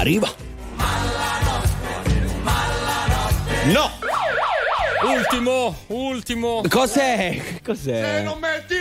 Arriva. No! Ultimo, ultimo. Cos'è? Cos'è? Se non metti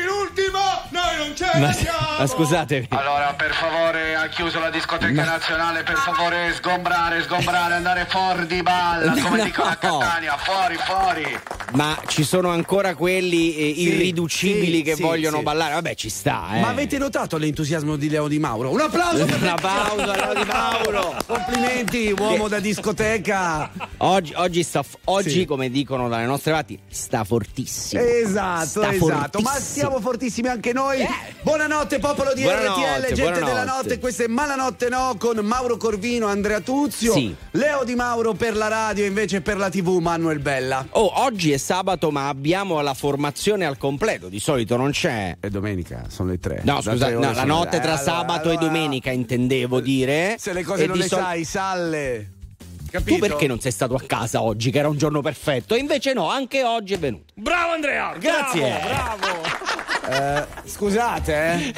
Ma, ma scusate. Allora, per favore, ha chiuso la discoteca nazionale, per favore, sgombrare, sgombrare, andare fuori di balla, come No. dicono a Catania, fuori, fuori. Ma ci sono ancora quelli eh, irriducibili sì, che sì, vogliono sì. ballare? Vabbè, ci sta, eh. Ma avete notato l'entusiasmo di Leo Di Mauro? Un applauso per Un applauso a Leo Di Mauro. Complimenti, uomo da discoteca. Oggi, oggi, sta, oggi Sì. come dicono dalle nostre parti, sta fortissimo. Esatto, Sta esatto. Ma fortissimo. stiamo fortissimi anche noi. Buonanotte, popolo di Buonanotte, RTL, gente della buonanotte. notte. Questa è Malanotte No con Mauro Corvino, Andrea Tuzio. Sì. Leo Di Mauro per la radio, invece per la TV Manuel Bella. Oh, oggi è sabato, ma abbiamo la formazione al completo. Di solito non c'è. È domenica, sono le tre. No, Da scusa, no, la notte tra Eh, allora, sabato e allora, domenica intendevo dire. Se le cose E non le sol- sai, salle. Capito? Tu perché non sei stato a casa oggi, che era un giorno perfetto? E invece no, anche oggi è venuto. Bravo Andrea! Grazie. Bravo! bravo. Eh, scusate, eh.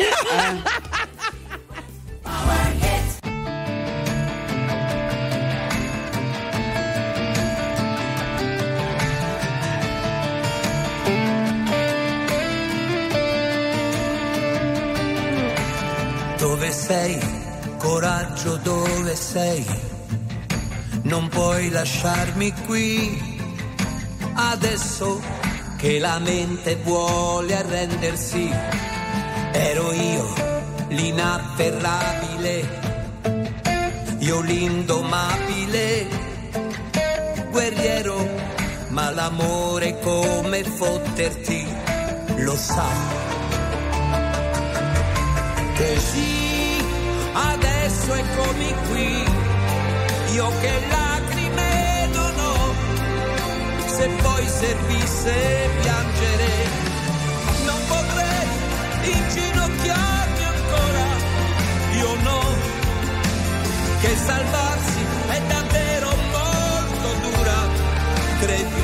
Dove sei? Coraggio, dove sei? Non puoi lasciarmi qui. Adesso che la mente vuole arrendersi, ero io l'inafferrabile, io l'indomabile, guerriero, ma l'amore come fotterti lo sa. Così adesso eccomi qui, io che ho, se poi servisse piangere, non potrei inginocchiarmi ancora, io no, che salvarsi è davvero molto dura, credimi.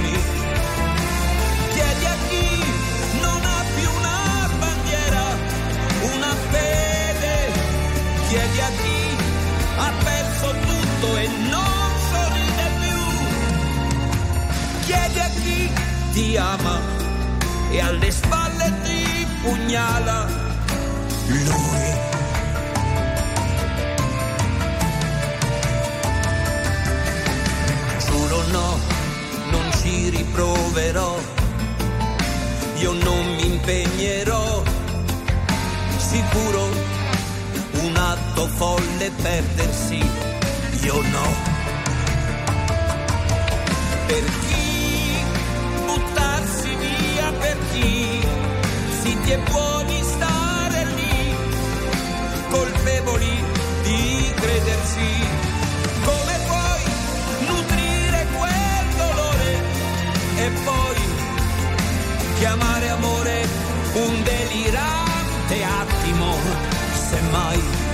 Ama e alle spalle ti pugnala. Lui. Giuro no, non ci riproverò, io non mi impegnerò, sicuro un atto folle perdersi, io no. Per zitti e buoni stare lì, colpevoli di credersi. Come puoi nutrire quel dolore e poi chiamare amore un delirante attimo, semmai.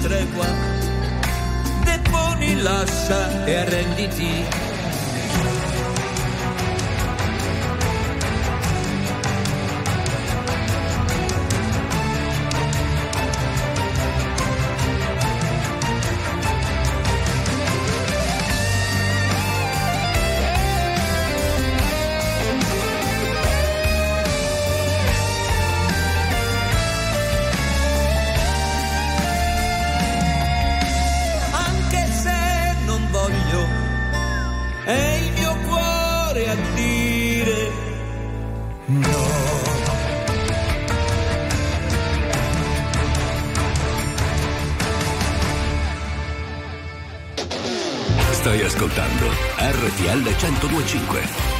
Tregua, deponi, lascia e arrenditi. RTL 1025.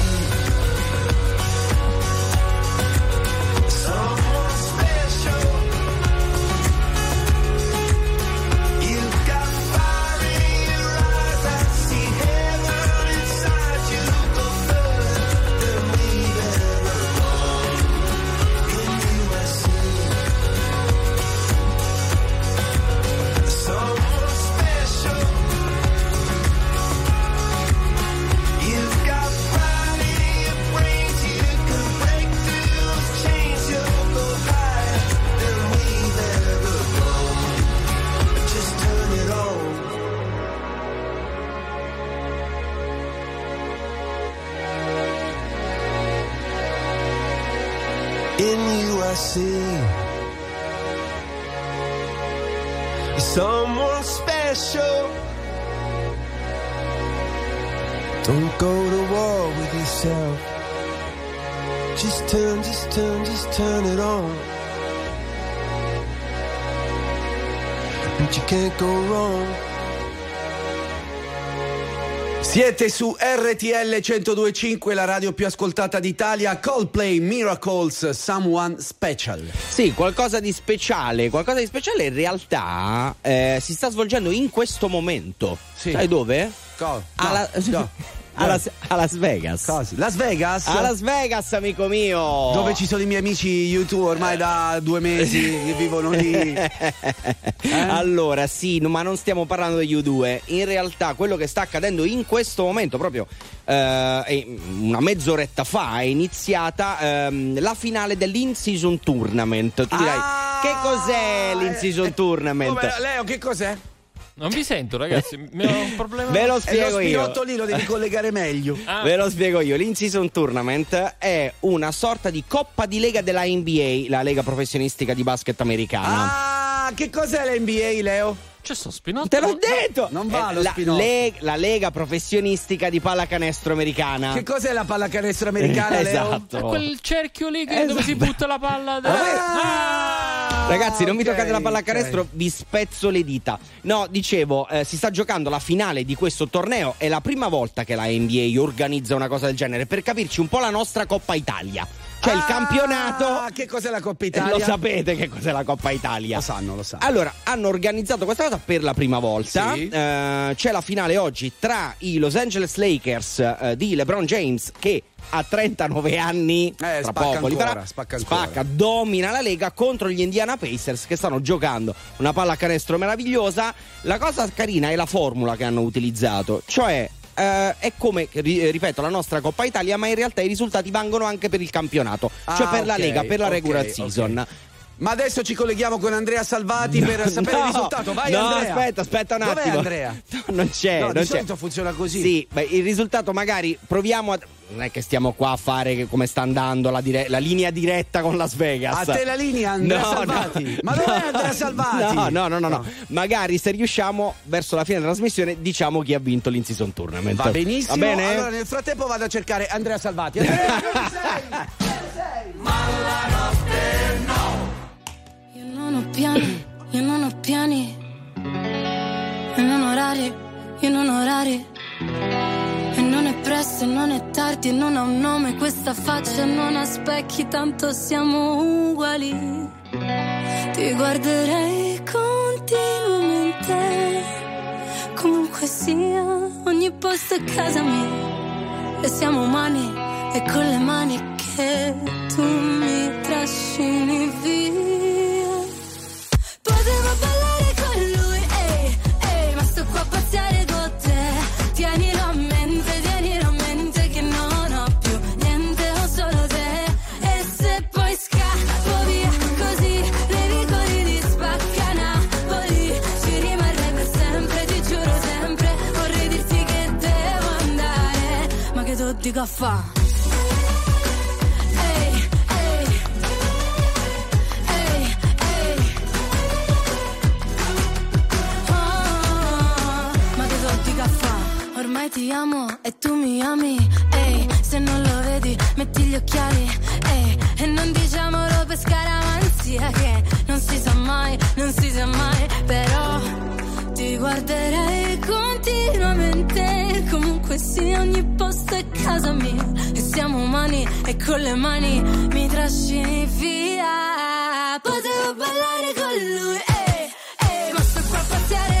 Turn, just turn, just turn it on. And you can't go wrong. Siete su RTL 1025, la radio più ascoltata d'Italia. Coldplay Miracles, Someone Special. Sì, qualcosa di speciale, qualcosa di speciale in realtà eh, si sta svolgendo in questo momento. Sì. Sai dove? Co- Alla- no. A Las, a Las Vegas. Cosa? Las Vegas? A Las Vegas, amico mio. Dove ci sono i miei amici YouTube ormai da due mesi che vivono lì. Allora, sì, ma non stiamo parlando degli U2. In realtà, quello che sta accadendo in questo momento, proprio eh, una mezz'oretta fa, è iniziata ehm, la finale dell'In-Season Tournament. Tu dirai, Ah, che cos'è eh, l'In-Season eh, Tournament? come- Leo, che cos'è? Non vi sento, ragazzi. Mi ho un problema. Ve lo È lo spiego io. lì, lo devi collegare meglio. Ah. Ve lo spiego io. L'In-Season Tournament è una sorta di coppa di lega della NBA, la lega professionistica di basket americana. Ah, Ma che cos'è l'NBA, Leo? C'è sto spinotto. Te l'ho detto! Non va Eh, lo la, spinotto. le- la lega professionistica di pallacanestro americana. Che cos'è la pallacanestro americana, Leo? esatto. È quel cerchio lì che- dove si butta la palla. da- Ah, Ragazzi, non vi ok, toccate la pallacanestro, vi spezzo le dita. No, dicevo, eh, si sta giocando la finale di questo torneo. È la prima volta che la NBA organizza una cosa del genere. Per capirci un po' la nostra Coppa Italia. Cioè il Ah, campionato. Che cos'è la Coppa Italia? Lo sapete che cos'è la Coppa Italia? Lo sanno, lo sanno. Allora, hanno organizzato questa cosa per la prima volta. Sì. Eh, c'è la finale oggi tra i Los Angeles Lakers eh, di LeBron James che a 39 anni Eh, tra spacca poco ancora, farà, spacca ancora. domina la Lega contro gli Indiana Pacers che stanno giocando una palla a canestro meravigliosa. La cosa carina è la formula che hanno utilizzato, cioè eh, è come, ri- ripeto, la nostra Coppa Italia, ma in realtà i risultati valgono anche per il campionato, cioè Ah, per la ok, Lega, per la ok, regular season. Ma adesso ci colleghiamo con Andrea Salvati per sapere No, il risultato. Vai, no, Andrea. aspetta, aspetta un Dov'è attimo. Andrea? No, non c'è, No, non di c'è. solito funziona così. Sì, beh, il risultato magari proviamo a. Non è che stiamo qua a fare che- come sta andando la, dire- la linea diretta con Las Vegas. A te la linea, Andrea No, Salvati. no. Ma dov'è No. Andrea Salvati? No, no, no, no, no. No. Magari se riusciamo verso la fine della trasmissione diciamo chi ha vinto l'in-season tournament. Va benissimo. Va bene? Allora, nel frattempo vado a cercare Andrea Salvati. Andrea, dove sei? Io non ho piani, io non ho piani. E non orari, io non orari. E non è presto, non è tardi, non ha un nome questa faccia, non ha specchi, tanto siamo uguali. Ti guarderei continuamente, comunque sia, ogni posto è casa mia. E siamo umani, e con le mani che tu mi trascini via. Potevo ballare con lui, ehi, ehi, ma sto qua a pazziare con te. Tienilo a mente, tienilo a mente che non ho più niente, ho solo te. E se poi scappo via così, nei vicoli di spacca Napoli, ci rimarrei per sempre, ti giuro sempre. Vorrei dirti che devo andare, ma che tu dico a fa'? Ormai ti amo e tu mi ami. Ehi, se non lo vedi, metti gli occhiali. Ehi, e non diciamolo per scaramanzia che non si sa mai, non si sa mai. Però ti guarderei continuamente. Comunque sia, ogni posto è casa mia. E siamo umani e con le mani mi trascini via. Potevo ballare con lui, ehi, ehi, ma sto qua a pazziare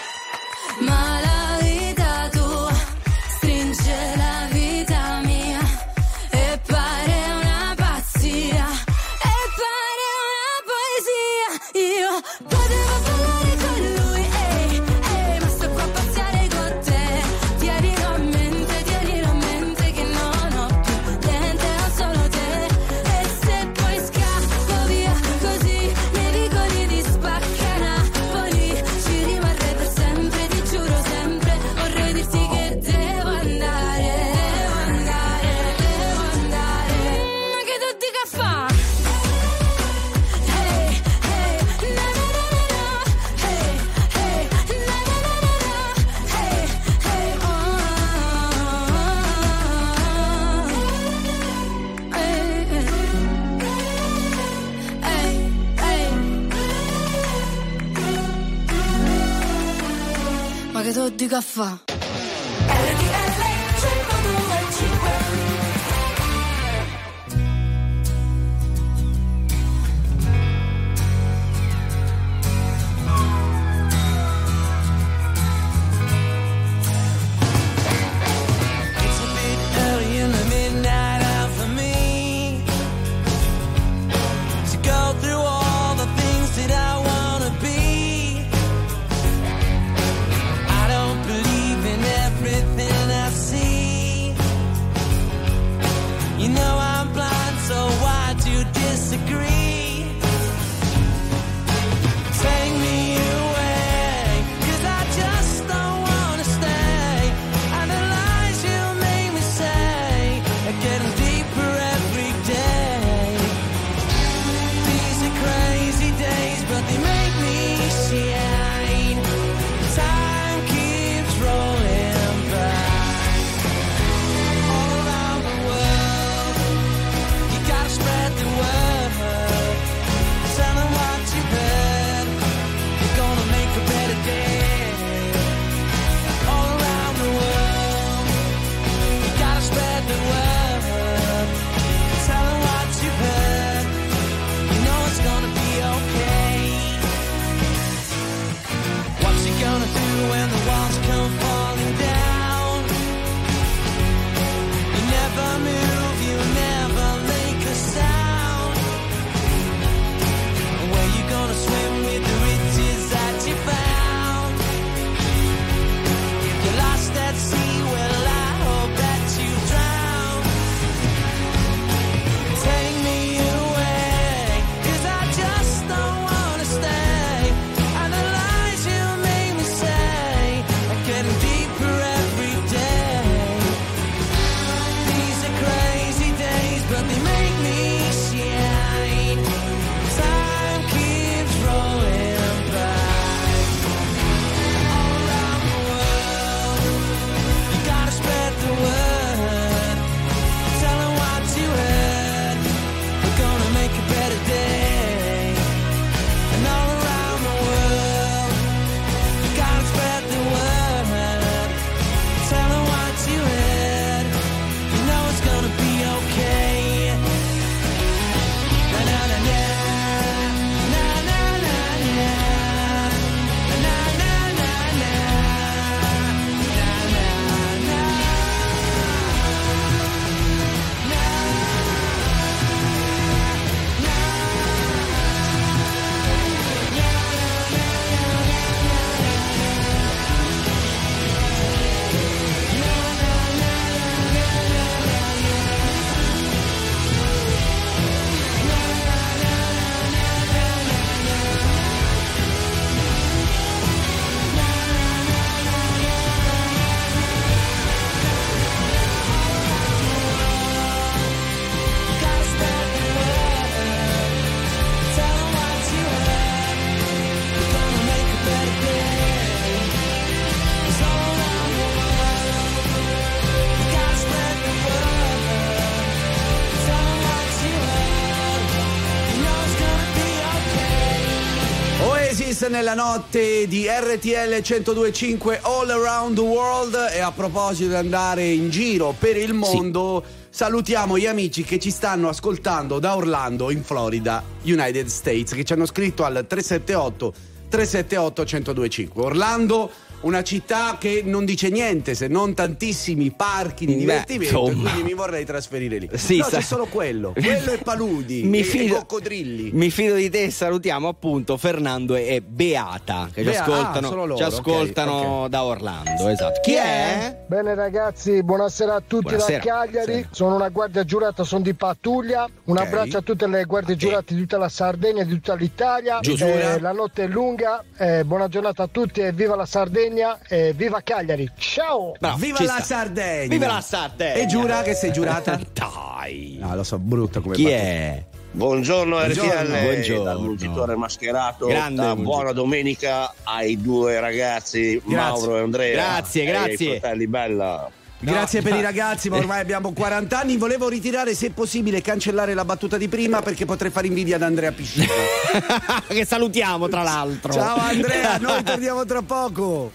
Oasis nella notte di RTL 1025 All Around the World e a proposito di andare in giro per il mondo salutiamo gli amici che ci stanno ascoltando da Orlando in Florida, United States, che ci hanno scritto al 378 378 1025. Orlando una città che non dice niente se non tantissimi parchi di Beh, divertimento e insomma. quindi mi vorrei trasferire lì. Sì, no, sa- c'è solo quello, quello e paludi Mi e, fido- e coccodrilli. Mi fido di te, salutiamo appunto Fernando e Beata che Bea- ci ascoltano, ah, loro, ci ascoltano ok. da Orlando. Esatto. Chi è? Bene ragazzi, buonasera a tutti Buonasera. da Cagliari. Sì. Sono una guardia giurata, sono di pattuglia. Un Ok. abbraccio a tutte le guardie giurate di tutta la Sardegna, di tutta l'Italia. Eh, la notte è lunga. eh, buona giornata a tutti e viva la Sardegna e viva Cagliari. Ciao! Bravo, Viva la sta. Sardegna! Viva la Sardegna! E giura che sei giurata? Dai. No, lo so, brutta come Chi battuta. è? Buongiorno Buongiorno. RTL, Buongiorno. dal mungitore mascherato. Grande buona domenica ai due ragazzi Mauro e Andrea. Grazie, e grazie. ai fratelli Bella. Grazie No. per i ragazzi, ma ormai abbiamo 40 anni. Volevo ritirare, se possibile, e cancellare la battuta di prima perché potrei fare invidia ad Andrea Piscina. che salutiamo tra l'altro. Ciao Andrea, noi torniamo tra poco.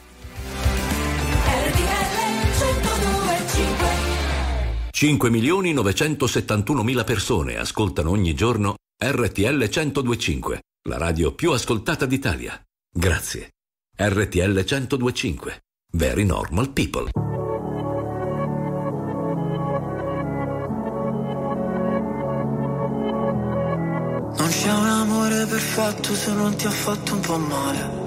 5 milioni 971 mila persone ascoltano ogni giorno RTL 1025, la radio più ascoltata d'Italia. Grazie. RTL 1025. Very normal people. Non c'è un amore perfetto se non ti ha fatto un po' male.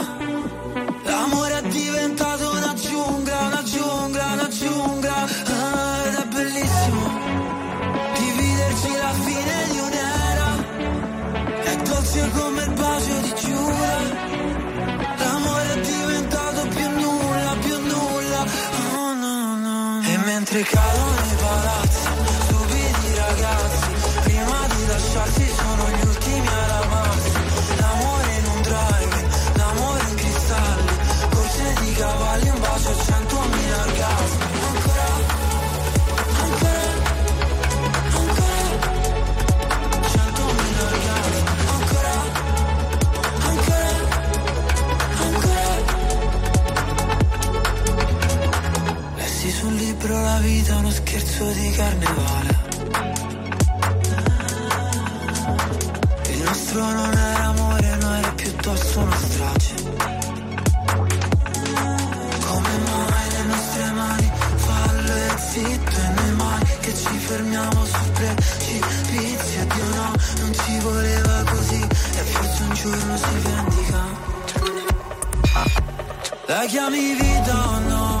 giungla, ah, Ed è bellissimo. Dividerci la fine di un'era È dolce come il bacio di Giura L'amore è diventato più nulla, più nulla. Oh no, no E mentre cadono i palazzi libro la vita è uno scherzo di carnevale. Il nostro non era amore, no era piuttosto una strage. Come mai le nostre mani fallo e zitto e noi mai che ci fermiamo su precipizio? Dio no, non ci voleva così. E forse un giorno si vendica. La chiami vita o no?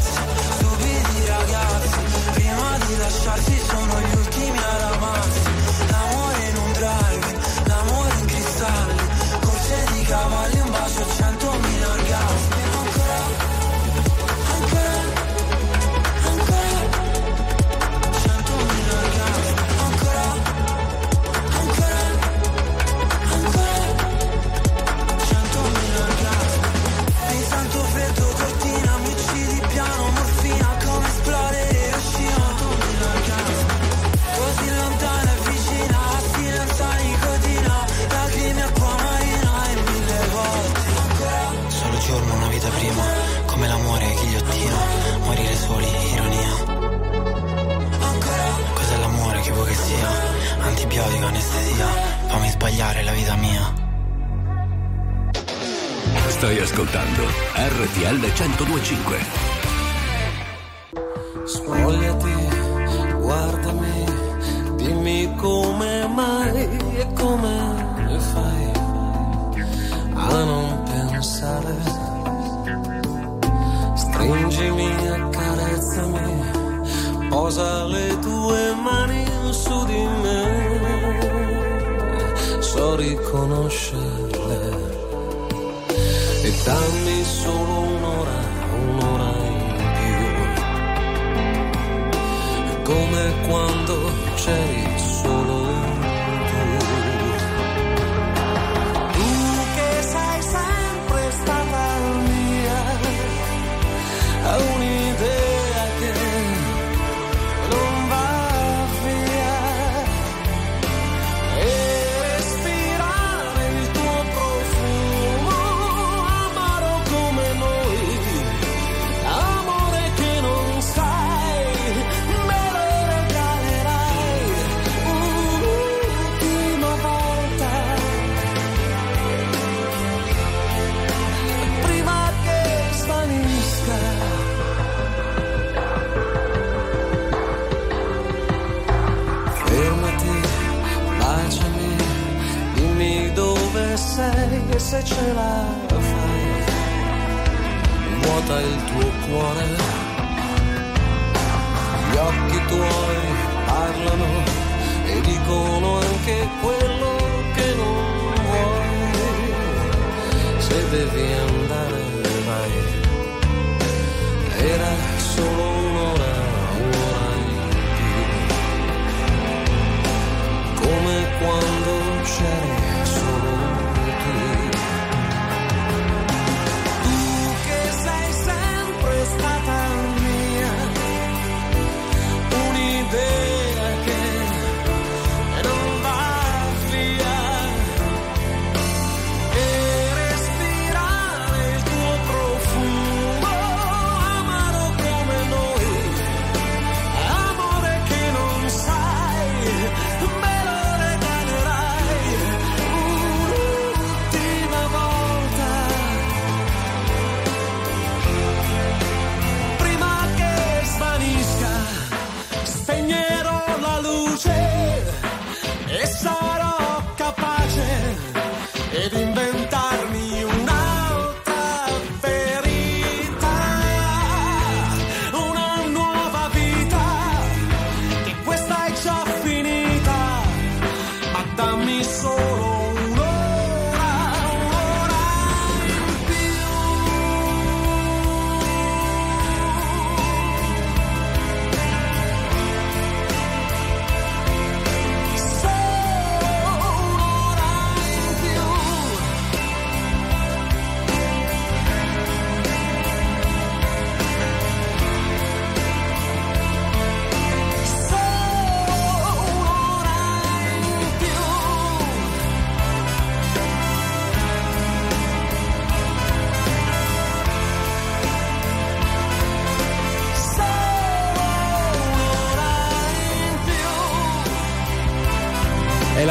lasciarsi sono gli ultimi a lavarsi L'amore in un drive L'amore in cristalli Corse di cavalli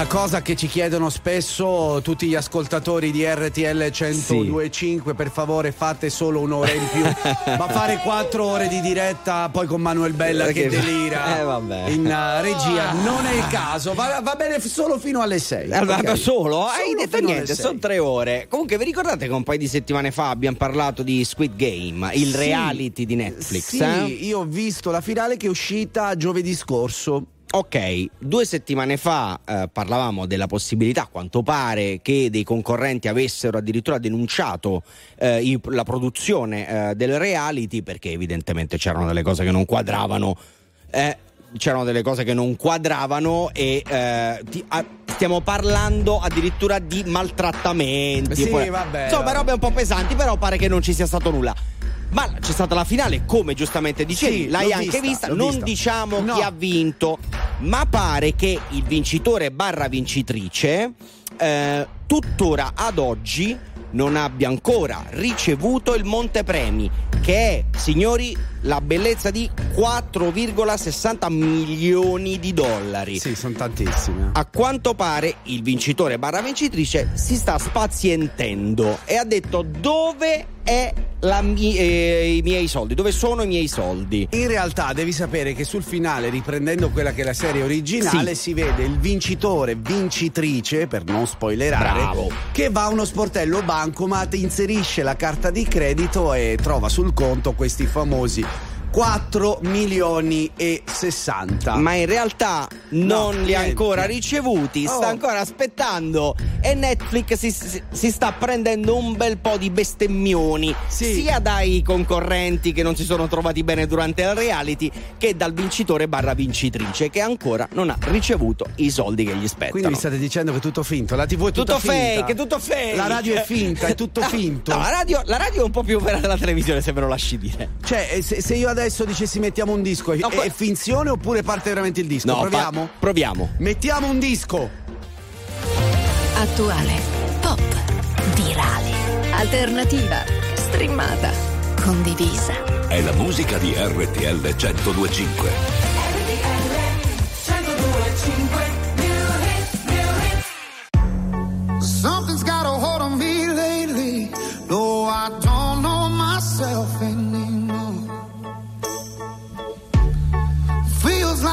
la cosa che ci chiedono spesso tutti gli ascoltatori di RTL 1025, per favore fate solo un'ora in più, ma fare quattro ore di diretta poi con Manuel Bella che, Che- delira Eh, vabbè. in uh, regia non è il caso, va, va bene f- solo fino alle 6. Allora, solo? Hai detto niente, sono tre ore. Comunque, vi ricordate che un paio di settimane fa abbiamo parlato di Squid Game, il Sì. reality di Netflix? Sì, eh? io ho visto la finale che è uscita giovedì scorso. Ok, due settimane fa eh, parlavamo della possibilità, a quanto pare, che dei concorrenti avessero addirittura denunciato eh, i- la produzione eh, del reality perché evidentemente c'erano delle cose che non quadravano. eh, c'erano delle cose che non quadravano e eh, ti- ah, stiamo parlando addirittura di maltrattamenti. Sì, poi- vabbè, Insomma, robe un po' pesanti, però pare che non ci sia stato nulla. Ma c'è stata la finale, come giustamente dicevi, Sì, l'hai anche vista, vista. Non vista. diciamo No. chi ha vinto, ma pare che il vincitore barra vincitrice eh, tuttora ad oggi non abbia ancora ricevuto il montepremi, che è, signori, la bellezza di 4,60 milioni di dollari. Sì, sono tantissime. A quanto pare il vincitore barra vincitrice si sta spazientendo e ha detto dove è mi- eh, i miei soldi, dove sono i miei soldi. In realtà devi sapere che sul finale, riprendendo quella che è la serie originale, si vede il vincitore, vincitrice, per non spoilerare, Bravo. che va a uno sportello bancomat, inserisce la carta di credito e trova sul conto questi famosi 4 milioni e 60. Ma in realtà non No, li ha ancora ricevuti, Oh. sta ancora aspettando e Netflix si, si- si sta prendendo un bel po' di bestemmioni sia dai concorrenti che non si sono trovati bene durante il reality che dal vincitore barra vincitrice che ancora non ha ricevuto i soldi che gli spettano. Quindi mi state dicendo che è tutto finto? La TV è tutto fake, tutto fake. La radio è finta, è tutto finto. no, la, radio, la radio è un po' più vera della televisione, se ve lo lasci dire. Cioè, eh, se, se io adesso dicessi mettiamo un disco, è, è finzione oppure parte veramente il disco? No, Proviamo? pa- proviamo. Mettiamo un disco. Attuale, pop, virale, alternativa, streamata, condivisa. È la musica di RTL 1025.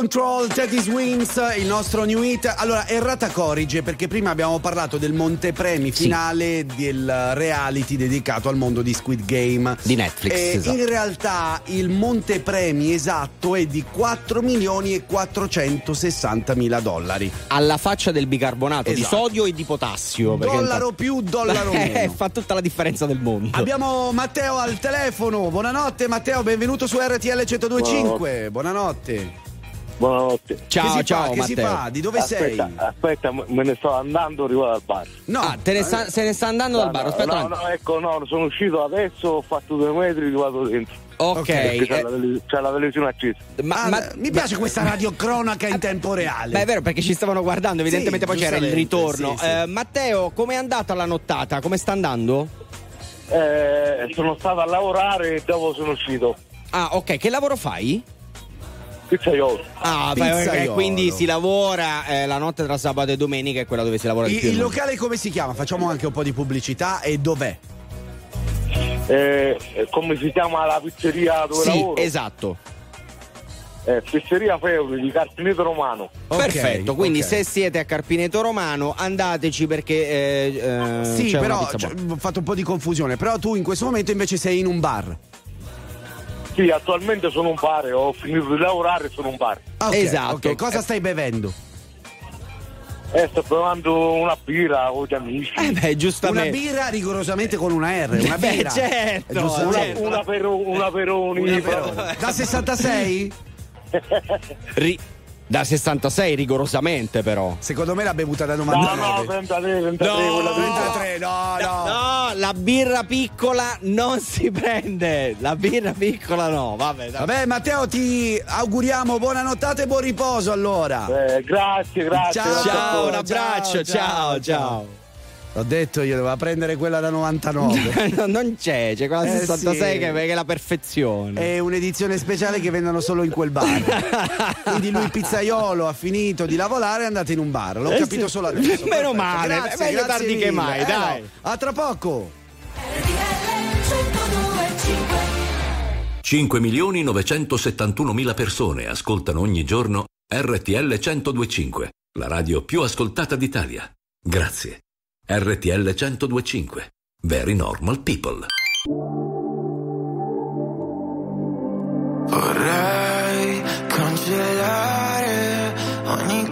Control, Teddy Swings, il nostro new hit. Allora, errata corrige perché prima abbiamo parlato del montepremi finale del reality dedicato al mondo di Squid Game. Di Netflix, E esatto. in realtà il montepremi esatto è di 4 milioni e 460 mila dollari. Alla faccia del bicarbonato di Esatto. sodio e di potassio. Dollaro più, dollaro Eh, meno. fa tutta la differenza del mondo. Abbiamo Matteo al telefono. Buonanotte Matteo, benvenuto su RTL 1025. Buonanotte. Buonanotte. Ciao, Che si ciao fa? Che si Matteo. fa? Di dove aspetta, sei? Aspetta, me- ne sto andando, arrivo dal bar. No, Ah, te ne sta- se ne sta andando dal bar, aspetta. No, un attimo. no, ecco, no, sono uscito adesso, ho fatto due metri, vado dentro. Ok, c'è, eh, la, c'è la televisione accesa. ma, Ah, ma- mi piace questa radiocronaca in tempo reale. Beh, è vero perché ci stavano guardando, evidentemente Sì, poi c'era il ritorno. sì, sì. Eh, Matteo, com'è andata la nottata? Come sta andando? Eh, sono stato a lavorare e dopo sono uscito. Ah, ok, che lavoro fai? Pizzaiolo. Ah, Pizzaiolo. eh, quindi si lavora eh, la notte tra sabato e domenica, è quella dove si lavora di Il, più. il locale come si chiama? Facciamo anche un po' di pubblicità e dov'è? Eh, eh, come si chiama la pizzeria dove Sì, lavoro? esatto. Eh, pizzeria Feuli di Carpineto Romano. Ok, Perfetto, quindi ok. se siete a Carpineto Romano andateci perché eh, eh, Sì, però ho fatto un po' di confusione. Però tu in questo momento invece sei in un bar. Sì, attualmente sono un bar, ho finito di lavorare e sono un bar. Ah, ok, Esatto. ok. Cosa stai bevendo? Eh, sto provando una birra con gli amici. Eh beh, Una giustamente. birra rigorosamente con una R. Una Beh, birra. certo, Eh, giustamente. una, certo. una, pero- una Peroni. Una Peroni. Da 66? Ri- da 66 rigorosamente però. Secondo me l'ha bevuta da No, 99. no, 33, 33, No, quella di- 33, no, no. No, la birra piccola non si prende. La birra piccola no, vabbè. dai. Vabbè, Matteo, ti auguriamo buona nottata e buon riposo allora. Eh, grazie, grazie. Ciao. Ciao, un abbraccio, ciao, ciao. L'ho detto io, doveva prendere quella da 99. No, non c'è, c'è quella Eh, 66 sì. che che è la perfezione. È un'edizione speciale che vendono solo in quel bar. Quindi lui pizzaiolo ha finito di lavorare e è andato in un bar. L'ho Eh, capito sì. solo adesso. Meno Perfetto. male, Grazie, meglio grazie tardi che mille. mai, Eh, dai. no. A tra poco. 5 milioni 971 mila persone ascoltano ogni giorno RTL 1025, la radio più ascoltata d'Italia. Grazie. RTL 1025. Very normal people. Vorrei cancellare ogni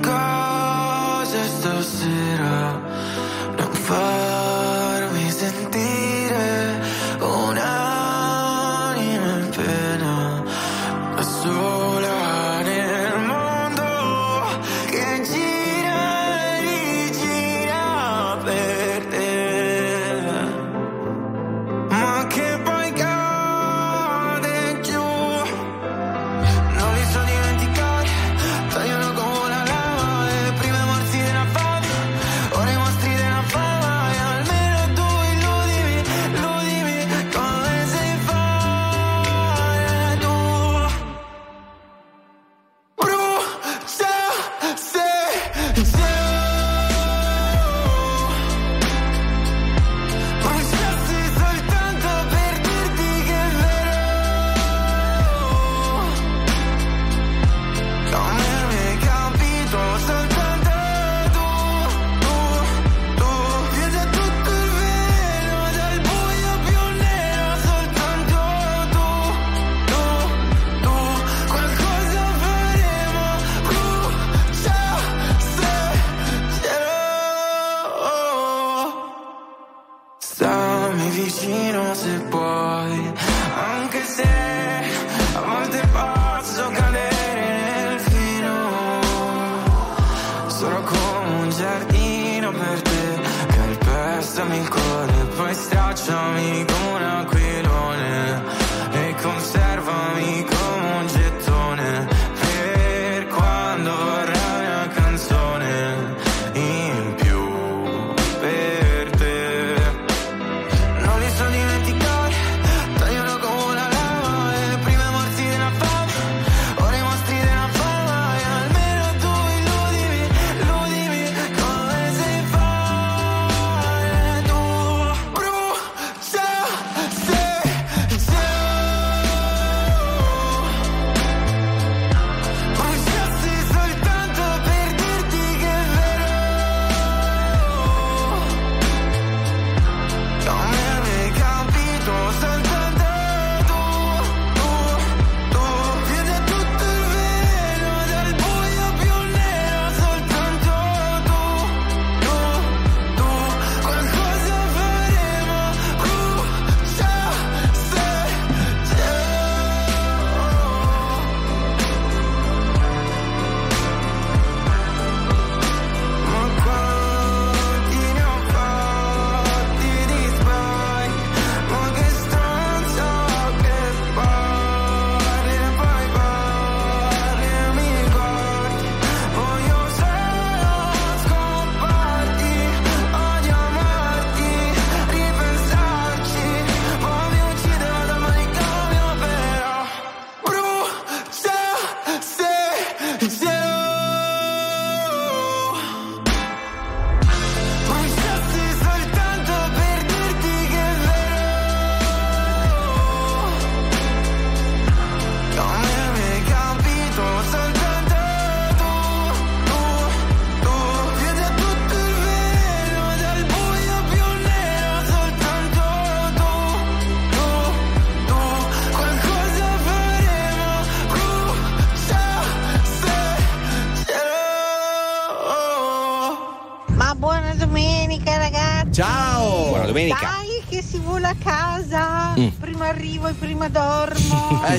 poi stracciami come un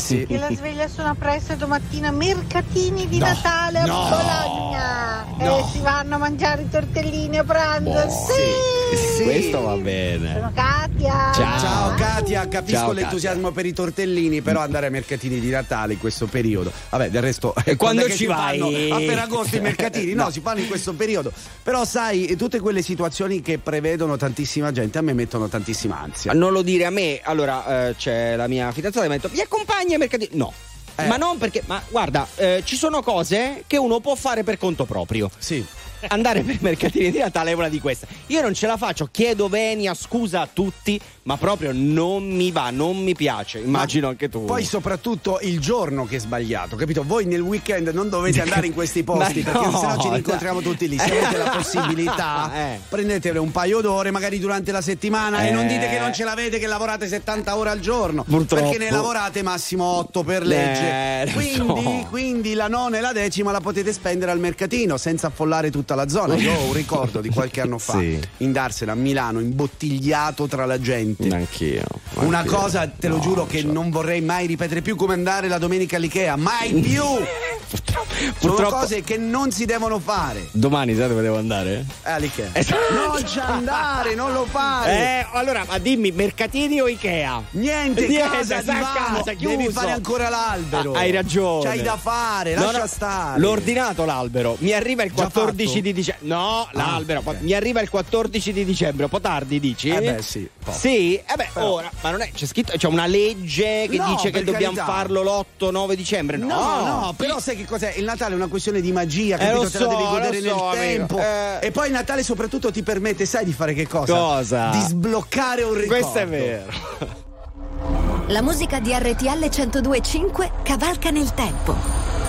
sì. Che la sveglia suona presto domattina. Mercatini di No. Natale a No. Bologna. No. E si vanno a mangiare i tortellini a pranzo. sì. Sì. Questo va bene. Sono Katia. Ciao. Ciao Katia, capisco Ciao, l'entusiasmo per i tortellini, però andare ai mercatini di Natale in questo periodo. Vabbè, del resto E quando è che ci si vai? fanno? A Ferragosto i mercatini, no, No. si fanno in questo periodo. Però sai, tutte quelle situazioni che prevedono tantissima gente a me mettono tantissima ansia. Non lo dire a me, allora eh, c'è la mia fidanzata che mi ha detto: Mi accompagni ai mercatini? No. Eh. Ma non perché, ma guarda, eh, ci sono cose che uno può fare per conto proprio. Sì. Andare per i mercatini di Natale è una di queste. Io non ce la faccio, chiedo venia, scusa a tutti, ma proprio non mi va, non mi piace. Immagino anche tu. Poi soprattutto il giorno che è sbagliato, capito? Voi nel weekend non dovete andare in questi posti Ma perché no, sennò ci dai. rincontriamo tutti lì. Se avete la possibilità, Eh. prendetevele un paio d'ore, magari durante la settimana, e Eh. non dite che non ce l'avete, che lavorate 70 ore al giorno. Purtroppo. Perché ne lavorate massimo 8 per legge. Eh, quindi, so. quindi la nona e la decima la potete spendere al mercatino senza affollare tutta la zona. Io ho un ricordo di qualche anno fa Sì. indarsela a Milano, imbottigliato tra la gente. Anch'io. Una anch'io. cosa te lo No, giuro che cioè, non vorrei mai ripetere più come andare la domenica all'Ikea, mai più! Purtroppo, Sono cose che non si devono fare. Domani sai dove devo andare? Eh, all'Ikea. Esatto. Non ci andare, non lo fare. Eh, allora, ma dimmi, mercatini o Ikea? Niente, Niente, casa, sta divano. casa, chiuso. Devi fare ancora l'albero. Ah, hai ragione. C'hai da fare, lascia no, stare. L'ho ordinato l'albero. Mi arriva il Già 14 fatto? di dicembre. No, l'albero. ok. Mi arriva il 14 di dicembre. Un po' tardi, dici? Eh beh, sì, po'. Sì, eh beh, Però- ora, ma non è. C'è scritto. C'è una legge che No, dice che dobbiamo carità. farlo l'8-9 dicembre. No, No, no, però sai che cos'è? Il Natale è una questione di magia, Eh, capito? lo Te la devi so, godere lo nel so, amico. tempo. Eh. E poi il Natale soprattutto ti permette, sai di fare che cosa? Cosa? Di sbloccare un ricordo. Questo è vero. La musica di RTL 1025 cavalca nel tempo.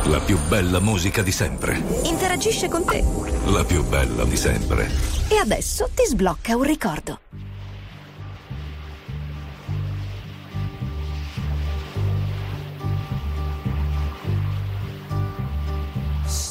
La più bella musica di sempre. Interagisce con te. La più bella di sempre. E adesso ti sblocca un ricordo.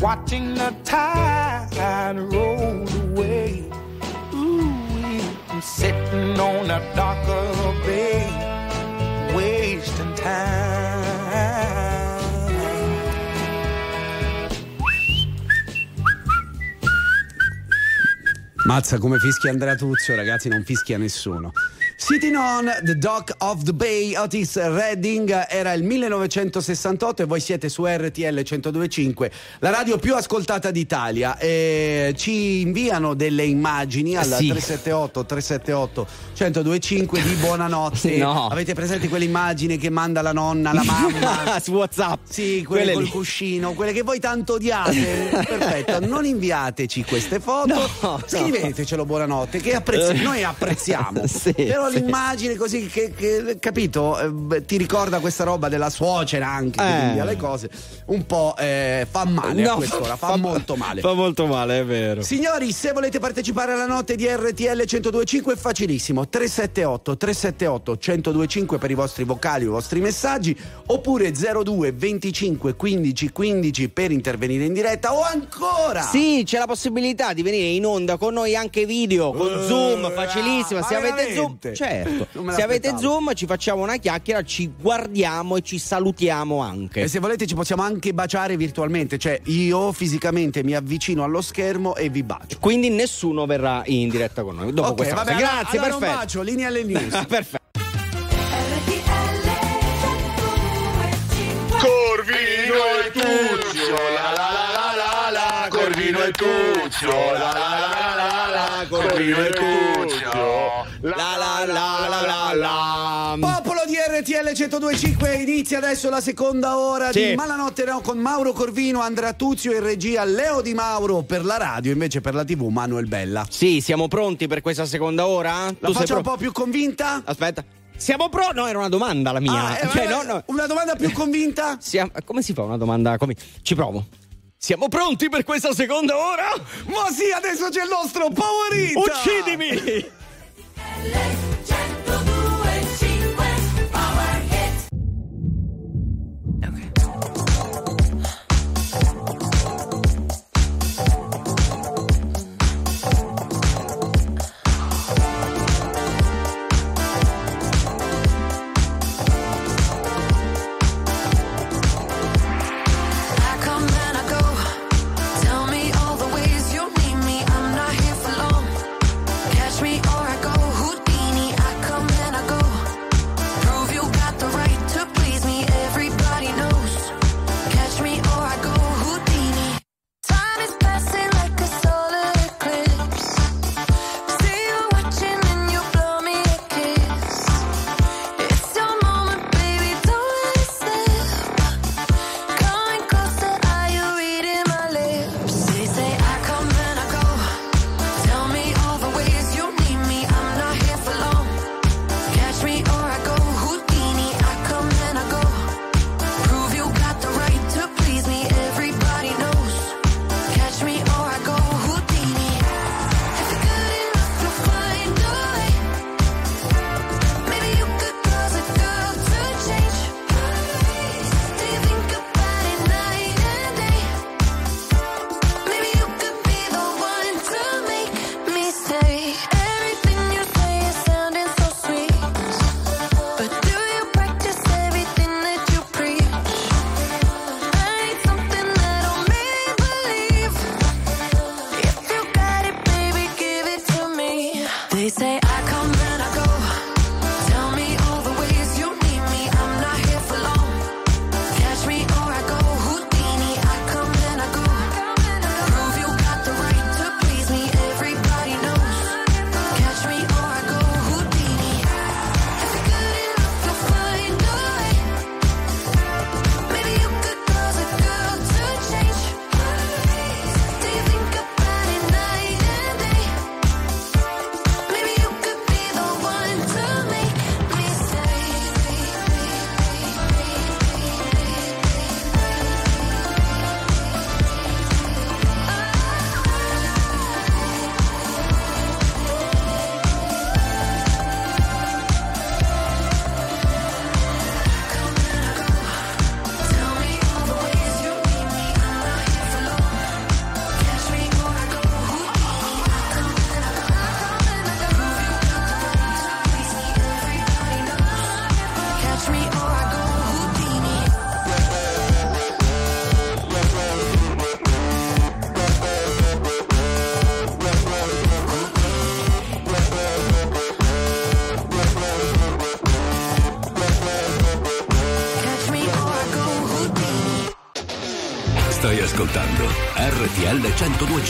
watching the tide roll away. Ooh, I'm sitting on a bay, wasting time. Mazza come fischia Andrea Tuzio, ragazzi, non fischia nessuno. Sitting on the Dock of the Bay, Otis Redding, era il 1968 e voi siete su RTL 1025, la radio più ascoltata d'Italia. E ci inviano delle immagini al Sì. 378 378 1025 di buonanotte. No. Avete presente quelle immagini che manda la nonna, la mamma? su WhatsApp. Sì, quelle, Quelle col lì. cuscino, quelle che voi tanto odiate. Perfetto, non inviateci queste foto, No, scrivetecelo buonanotte, che apprezzi- noi apprezziamo. Sì, Però. L'immagine così che, che, capito, eh, ti ricorda questa roba della suocera anche che Eh. le cose, un po' eh, fa male a No, quest'ora, fa, molto male. Fa molto male, è vero. Signori, se volete partecipare alla notte di RTL 1025 è facilissimo. 378 378 1025 per i vostri vocali i vostri messaggi oppure 02 25 15 15 per intervenire in diretta o ancora Sì, c'è la possibilità di venire in onda con noi anche video, con Eh, Zoom, facilissima. ma Se avete Zoom, veramente? Certo. Se avete. Zoom ci facciamo una chiacchiera, ci guardiamo e ci salutiamo anche. E se volete ci possiamo anche baciare virtualmente, cioè io fisicamente mi avvicino allo schermo e vi bacio. Quindi nessuno verrà in diretta con noi. Dopo Ok, questa vabbè, allora- Grazie, allora un perfetto. bacio, linea alle news. perfetto. Corvino e Tuzio, la la la la la la, Corvino e Tuzio, la la la la la la, Corvino e Tuzio, La la la la. Popolo di RTL 1025 inizia adesso la seconda ora Sì. di Malanotte no con Mauro Corvino, Andrea Tuzio e regia Leo Di Mauro per la radio, invece per la TV Manuel Bella. Sì, siamo pronti per questa seconda ora? La Tu sei faccio un pro- po' più convinta? Aspetta. Siamo pronti? No, era una domanda la mia. Ah, eh, Cioè, vabbè, no, no. Una domanda più convinta? Siamo- Come si fa una domanda? Come... Ci provo. Siamo pronti per questa seconda ora? Ma sì, adesso c'è il nostro Power Hit! Uccidimi!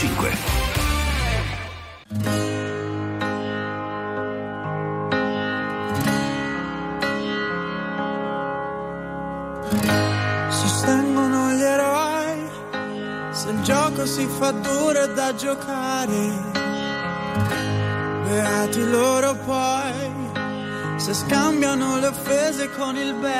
1025. Sostengono gli eroi se il gioco si fa duro da giocare. Beati loro poi se scambiano le offese con il bene.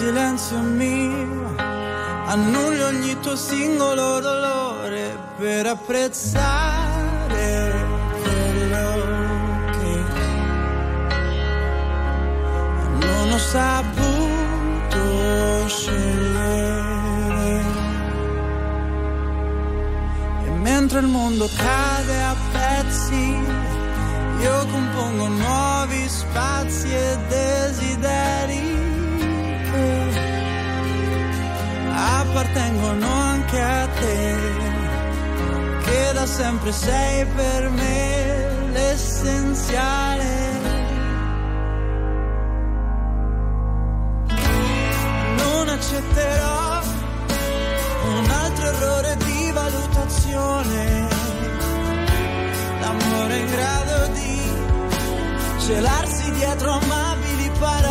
Silenzio mio. Annullo ogni tuo singolo dolore per apprezzare sempre sei per me l'essenziale. Non accetterò un altro errore di valutazione, l'amore in grado di celarsi dietro amabili parole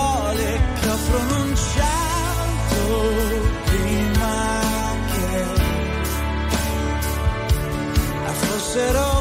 set off oh,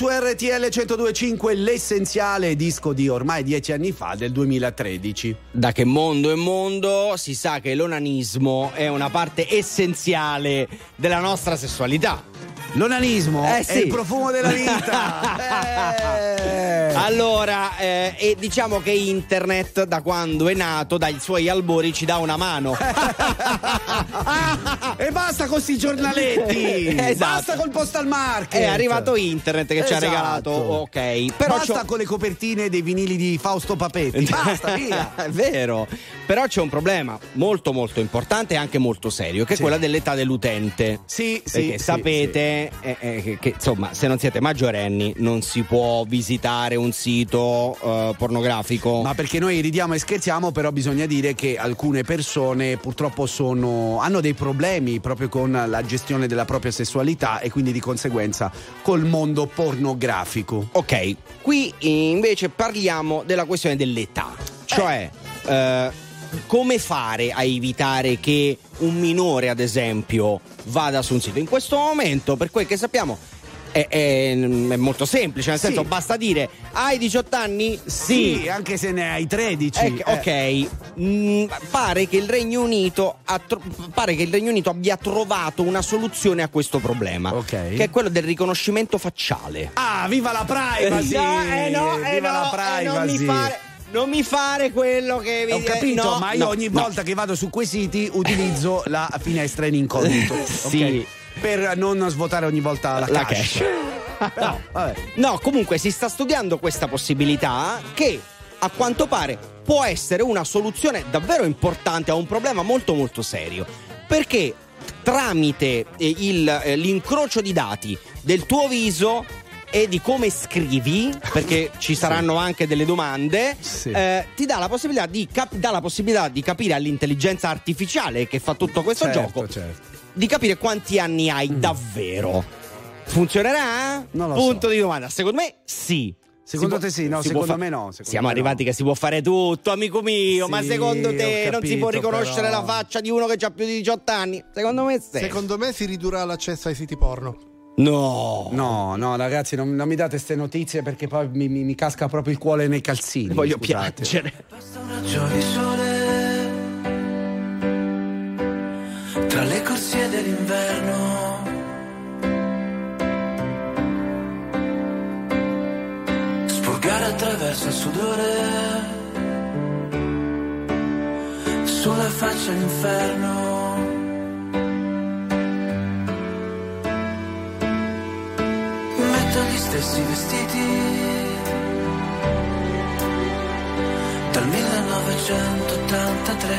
su RTL 1025, l'essenziale disco di ormai dieci anni fa, del 2013. Da che mondo è mondo si sa che l'onanismo è una parte essenziale della nostra sessualità. L'onanismo Eh, è sì. il profumo della vita. Eh. Allora, eh, e diciamo che internet da quando è nato, dai suoi albori, ci dà una mano. e basta con questi giornaletti. Esatto. Basta col postal market. È arrivato internet che ci ha Esatto. regalato, ok. Però basta c'ho- con le copertine dei vinili di Fausto Papetti. Basta, via. è vero. Però c'è un problema molto molto importante e anche molto serio, che Sì. è quella dell'età dell'utente. Sì, sì, Perché sì, sapete eh, eh, che, che, insomma, se non siete maggiorenni non si può visitare un sito eh, pornografico. Ma perché noi ridiamo e scherziamo, però bisogna dire che alcune persone purtroppo sono, hanno dei problemi proprio con la gestione della propria sessualità e quindi di conseguenza col mondo pornografico. Ok, qui invece parliamo della questione dell'età, cioè eh, come fare a evitare che un minore, ad esempio, vada su un sito. In questo momento, per quel che sappiamo, è, è- è molto semplice, nel Sì. senso basta dire hai 18 anni? Sì, anche se ne hai 13. Eh, ok, Mm, pare, che il Regno Unito ha tro- pare che il Regno Unito abbia trovato una soluzione a questo problema, che è quello del riconoscimento facciale. Ah, viva la privacy! No, eh no, eh viva no, la eh, non mi privacy! Non mi fare quello che vi Ho capito, no, ma io no, ogni no. volta che vado su quei siti utilizzo la finestra in incognito. Sì. ok? Per non svuotare ogni volta la, La cache. Però, vabbè. No, comunque si sta studiando questa possibilità che a quanto pare può essere una soluzione davvero importante a un problema molto molto serio. Perché tramite eh, il, eh, l'incrocio di dati del tuo viso e di come scrivi, perché ci saranno anche delle domande, eh, ti dà la, possibilità di cap- dà la possibilità di capire all'intelligenza artificiale che fa tutto questo Certo, gioco, certo. di capire quanti anni hai davvero. Funzionerà? Non lo Punto di domanda. Secondo me sì. Secondo Si te sì? No, può secondo me no, secondo Siamo me arrivati che si può fare tutto, amico mio. ma Sì, secondo te ho non si può capito, riconoscere però. la faccia di uno che ha più di 18 anni? Secondo me sì. Secondo me si ridurrà l'accesso ai siti porno. No. No, no, ragazzi, non, non mi date queste notizie perché poi mi, mi- mi casca proprio il cuore nei calzini. Voglio scusate. piangere. raggio di sole tra le corsie dell'inverno. Spurgare attraverso il sudore sulla faccia l'inferno. Metto gli stessi vestiti dal 1983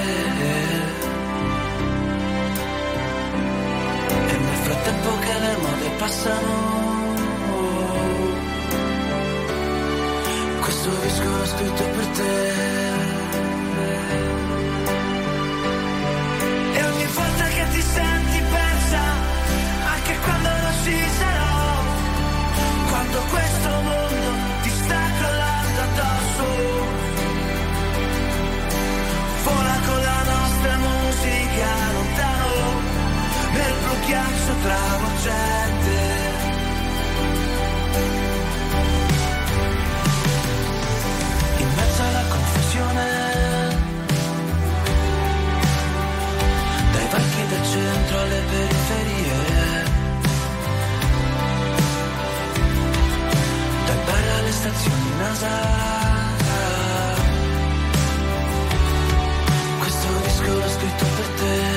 e nel frattempo che le mode passano questo disco l'ho scritto per te travolgente in mezzo alla confusione dai banchi del centro alle periferie stazioni NASA. Questo disco l'ho scritto per te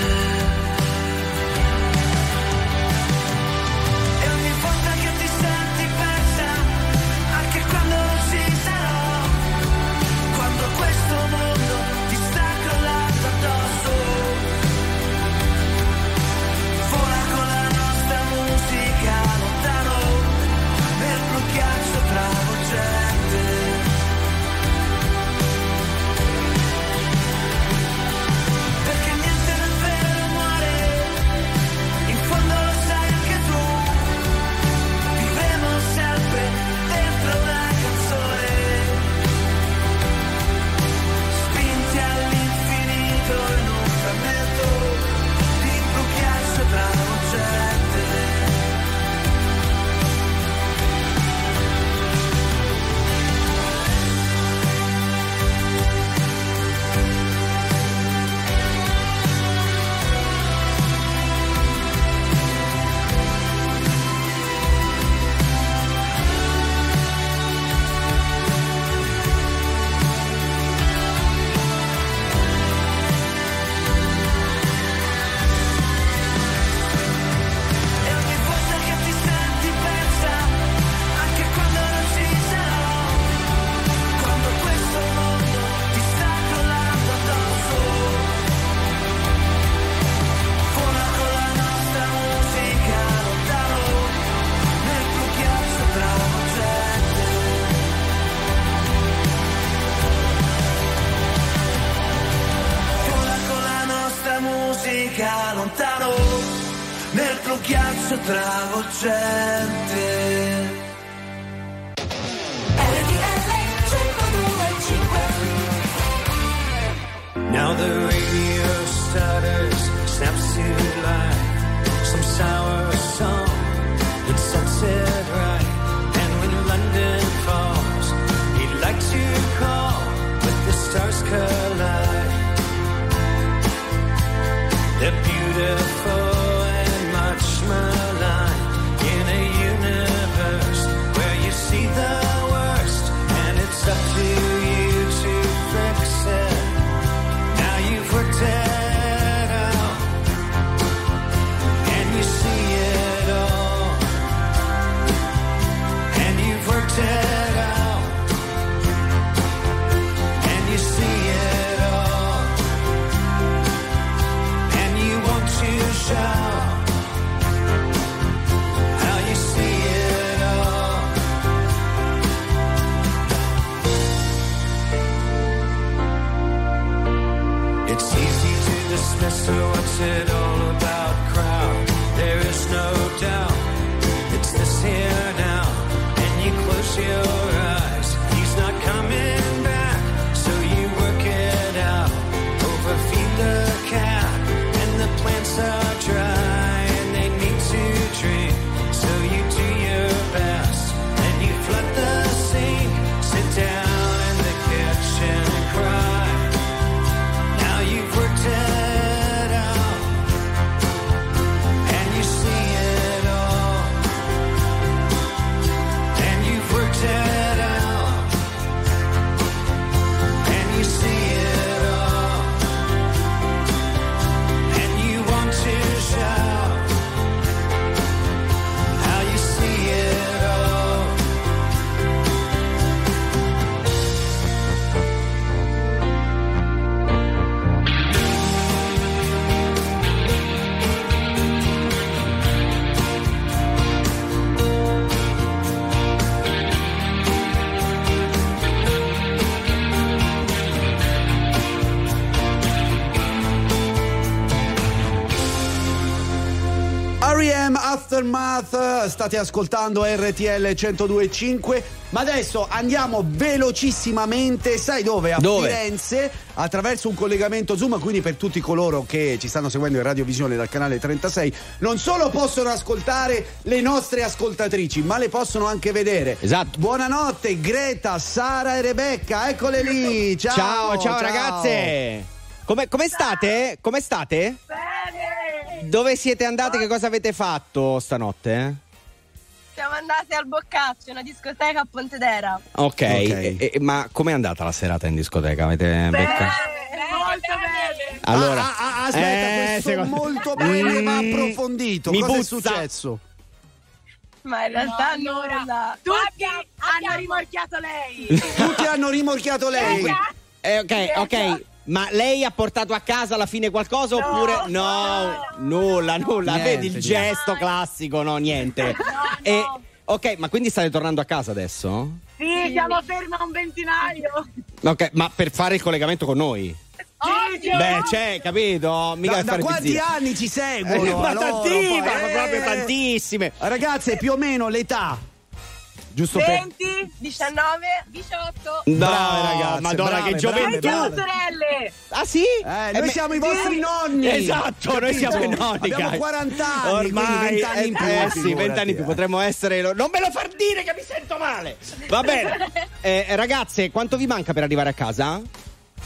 It's easy to dismiss so what's it all about crowd? There is no doubt it's this here now. And you close your Aftermath, state ascoltando RTL 102.5 ma adesso andiamo velocissimamente, sai dove? A Dove? Firenze attraverso un collegamento Zoom, quindi per tutti coloro che ci stanno seguendo in radiovisione dal canale 36 non solo possono ascoltare le nostre ascoltatrici ma le possono anche vedere. Esatto. Buonanotte Greta, Sara e Rebecca, eccole lì. Ciao, Ciao, ciao, ragazze. Come, come state? Come state? Dove siete andate? Che cosa avete fatto stanotte? Siamo andati al Boccaccio, una discoteca a Pontedera. Ok, e- e- ma com'è andata la serata in discoteca? Avete becca? molto bene. Allora, Ah, ah, ah, aspetta, eh, questo secondo- molto bene ma Mm, approfondito. mi Cosa è puzza. successo? Ma in realtà nulla. Tutti hanno rimorchiato lei. Tutti hanno rimorchiato lei. Eh, ok, ok. Ma lei ha portato a casa alla fine qualcosa oppure no? Nulla, nulla. Niente, Vedi il niente. gesto classico, no, niente. E, ok, ma quindi state tornando a casa adesso? Sì, siamo fermi a un ventinaio. Ok, ma per fare il collegamento con noi? Oggi Beh, c'è, capito? Mica Da, da quanti pizzina. anni ci seguono? Eh, ma a loro, tantissime, eh. proprio tantissime. Ragazze, più o meno l'età. Giusto per 20, 19, 18. No, Brave ragazze, Madonna, brave, che gioventù! brave, brave. sorelle. Ah sì? Eh, noi me- siamo i vostri nonni. Esatto, noi Capito? siamo i nonni. Abbiamo cari. 40 anni, Ormai, quindi 20 anni in più. eh, eh, sì, figurati, 20 anni in più, eh. potremmo essere. Non me lo far dire che mi sento male. Va bene. Eh, ragazze, quanto vi manca per arrivare a casa?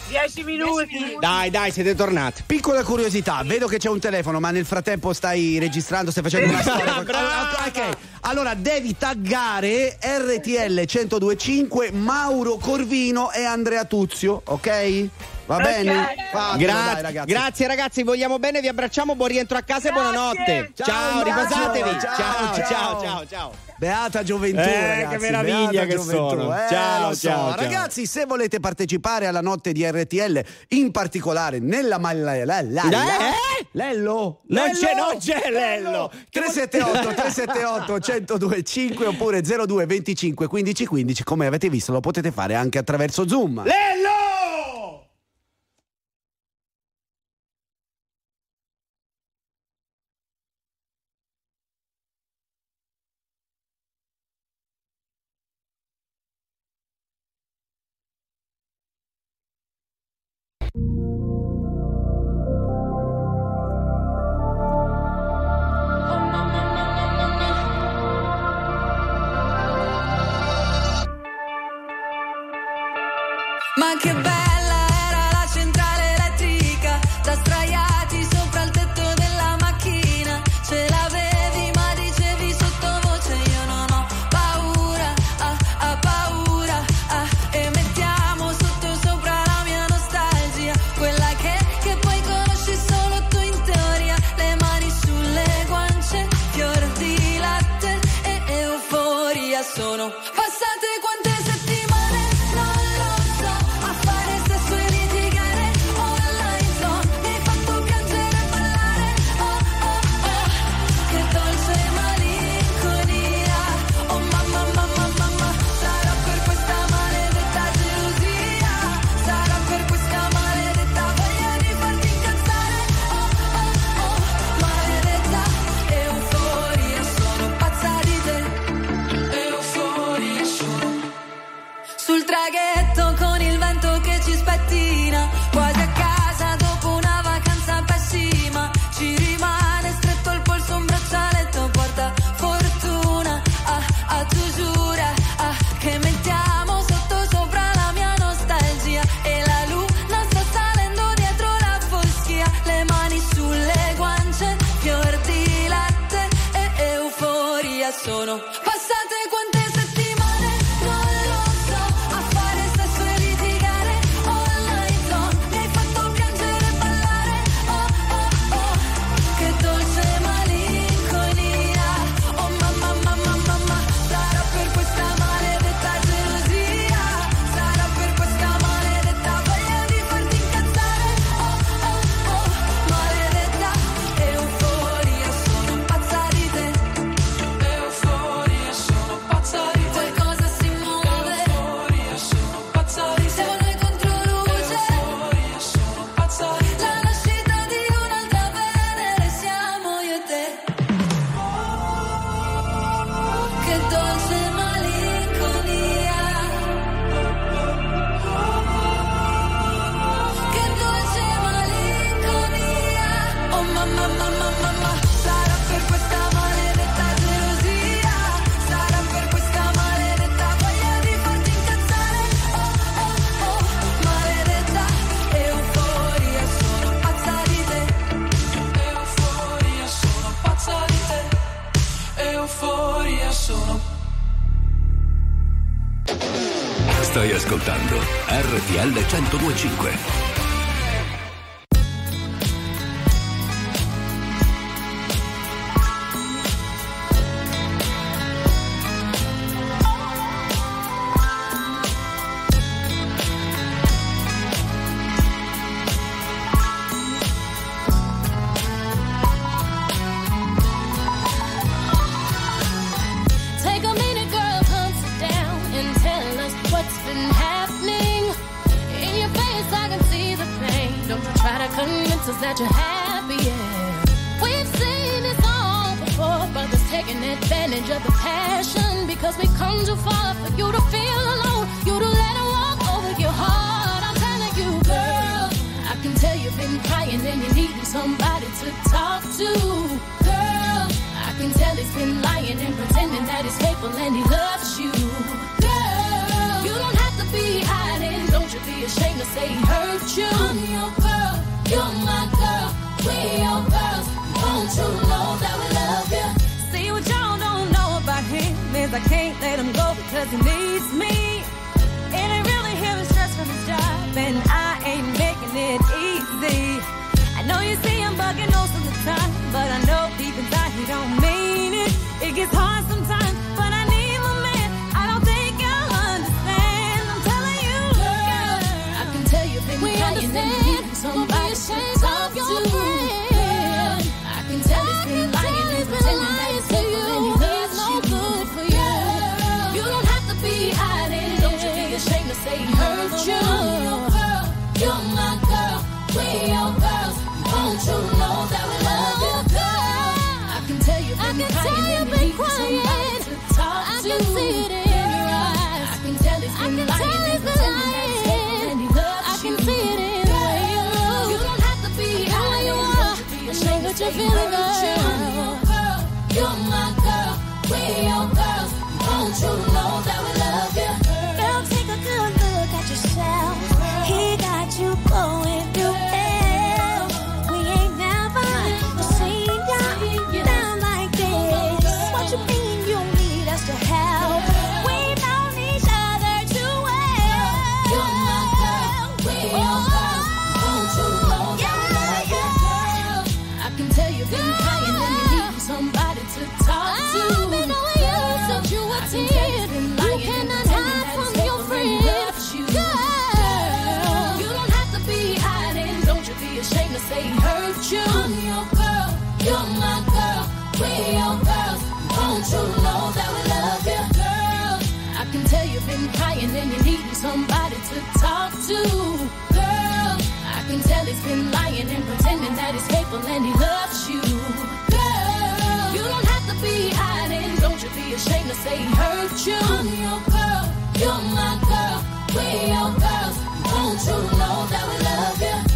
10 minuti. Dai, dai, siete tornati. Piccola curiosità, vedo che c'è un telefono, ma nel frattempo stai registrando, stai facendo una storia. Brava! Ok, allora devi taggare RTL 1025 Mauro Corvino e Andrea Tuzio, ok? Va bene? Fatelo, Gra- dai, ragazzi. grazie ragazzi, vogliamo bene, vi abbracciamo, buon rientro a casa e buonanotte. Ciao, Ciao, riposatevi. Ciao, Ciao, ciao. ciao, ciao, ciao. Beata gioventù, Eh, ragazzi. che meraviglia che gioventù. sono. Eh, Ciao, lo so. ciao, ciao. Ragazzi, se volete partecipare alla notte di RTL, in particolare nella Malla Eh? Lello? Non c'è, non c'è Lello. 378 378 1025 oppure 02 25 15 15 come avete visto lo potete fare anche attraverso Zoom. Lello! sono and then you need somebody to talk to. Girl, I can tell he's been lying and pretending that he's faithful and he loves you. Girl, you don't have to be hiding. Don't you be ashamed to say he hurt you. I'm your girl, you're my girl, we're your girls. Don't you know that we love you?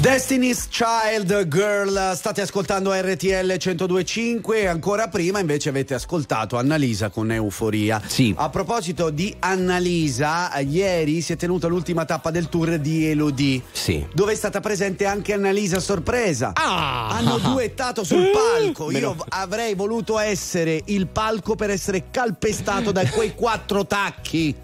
Destiny's Child Girl, state ascoltando RTL 1025 ancora prima invece avete ascoltato Annalisa con Euforia. Sì. A proposito di Annalisa, ieri si è tenuta l'ultima tappa del tour di Elodie. Sì. Dove è stata presente anche Annalisa sorpresa. Ah! Hanno duettato sul palco. Io avrei voluto essere il palco per essere calpestato da quei quattro tacchi.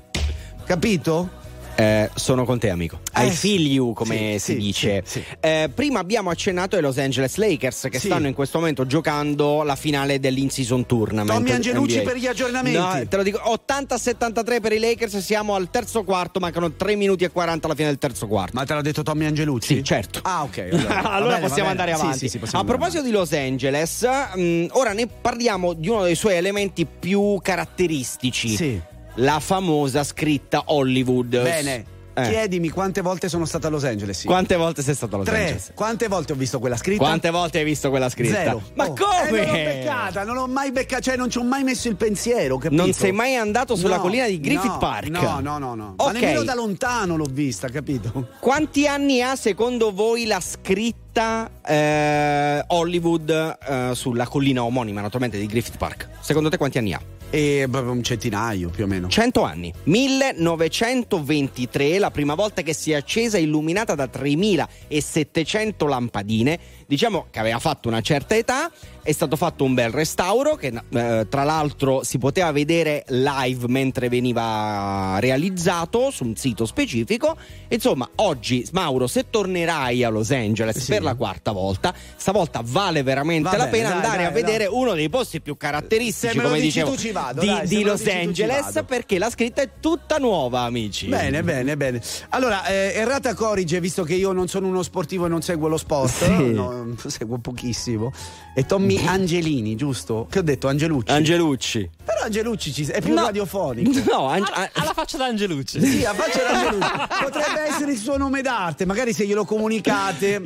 Capito? Eh, sono con te, amico. I Eh, feel you, come sì, si sì, dice. sì. Eh, prima abbiamo accennato ai Los Angeles Lakers che stanno in questo momento giocando la finale dell'in-season tournament. Tommy Angelucci NBA. per gli aggiornamenti. No, te lo dico, 80-73 per i Lakers, siamo al terzo quarto, mancano 3 minuti e 40 alla fine del terzo quarto. Ma te l'ha detto Tommy Angelucci? Sì, certo. Ah, ok. allora Va bene, possiamo andare avanti. sì, A possiamo andare proposito di Los Angeles, mh, ora ne parliamo di uno dei suoi elementi più caratteristici. Sì. La famosa scritta Hollywood. Bene. Eh. Chiedimi quante volte sono stato a Los Angeles. io. Quante volte sei stato a Los Tre. Angeles? Quante volte ho visto quella scritta? Quante volte hai visto quella scritta? Zero. Ma Oh. come? Eh, non l'ho beccata, non l'ho mai beccata, cioè non ci ho mai messo il pensiero, capito? Non sei mai andato sulla No, collina di Griffith no, Park? No, no, no, no. Ok. Ma nemmeno da lontano l'ho vista, capito? Quanti anni ha secondo voi la scritta eh, Hollywood eh, sulla collina omonima, naturalmente, di Griffith Park? Secondo te quanti anni ha? E un centinaio più o meno. 100 anni. 1923, la prima volta che si è accesa illuminata da 3700 lampadine. Diciamo che aveva fatto una certa età, è stato fatto un bel restauro che eh, tra l'altro si poteva vedere live mentre veniva realizzato su un sito specifico. Insomma, oggi Mauro, se tornerai a Los Angeles Sì. per la quarta volta, stavolta vale veramente Va la bene, pena dai, andare dai, a vedere dai. uno dei posti più caratteristici, come dici dicevo, tu vado, di, di Los Angeles perché la scritta è tutta nuova, amici. Bene, bene, bene. Allora, eh, errata corrige, visto che io non sono uno sportivo e non seguo lo sport, Sì. no, seguo pochissimo. E Tommy Angelini, giusto? Che ho detto Angelucci. Angelucci. Però Angelucci ci- è più No. radiofonico. No, Ange- Alla, alla faccia d'Angelucci. Sì, a faccia d'Angelucci. Potrebbe essere il suo nome d'arte, magari se glielo comunicate.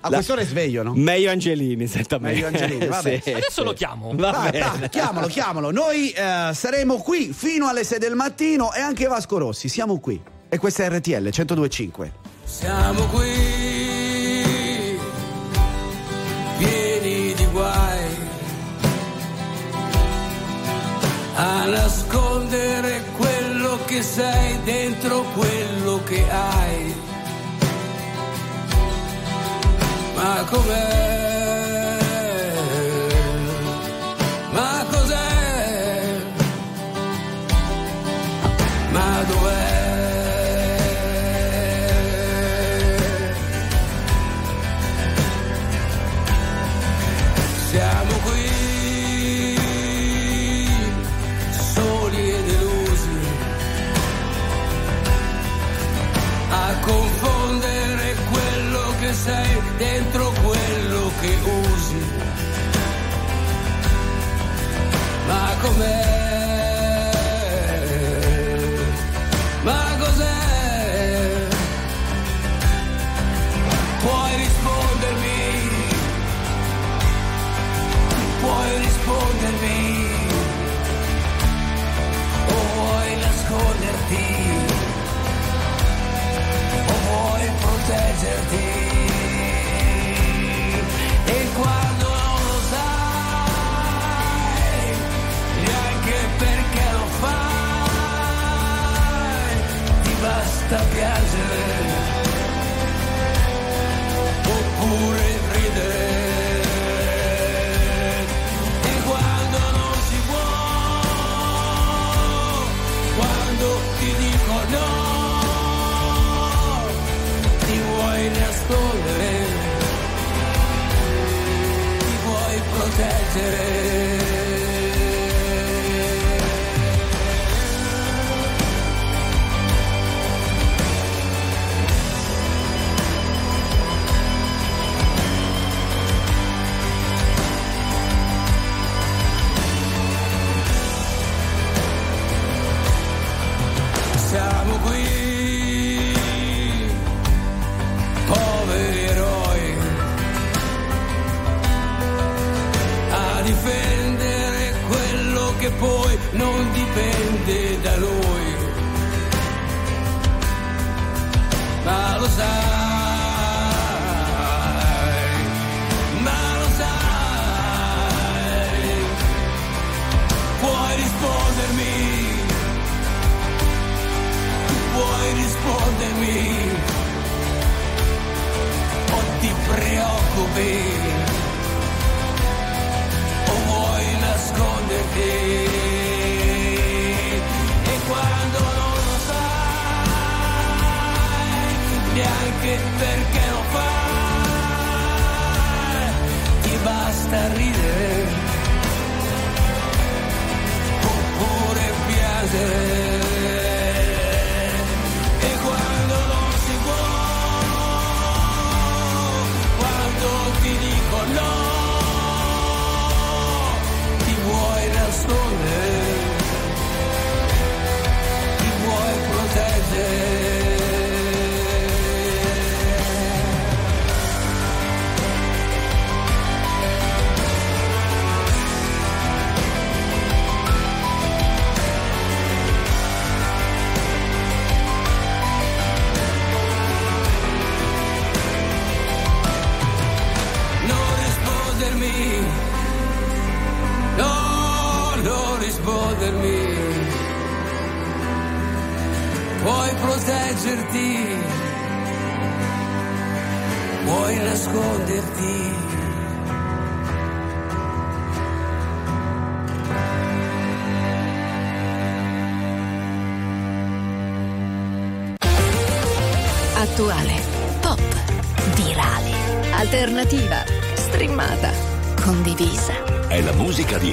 A La- quest'ora è sveglio, no? Meglio Angelini, senta me. Meglio Angelini, vabbè. Sì, Adesso sì. lo chiamo. Va Vai, bene. vai, chiamalo, chiamalo. Noi eh, saremo qui fino alle 6 del mattino e anche Vasco Rossi, siamo qui. E questa è RTL 1025. Siamo qui, pieni di guai, a nascondere quello che sei dentro quello che hai. Ma com'è?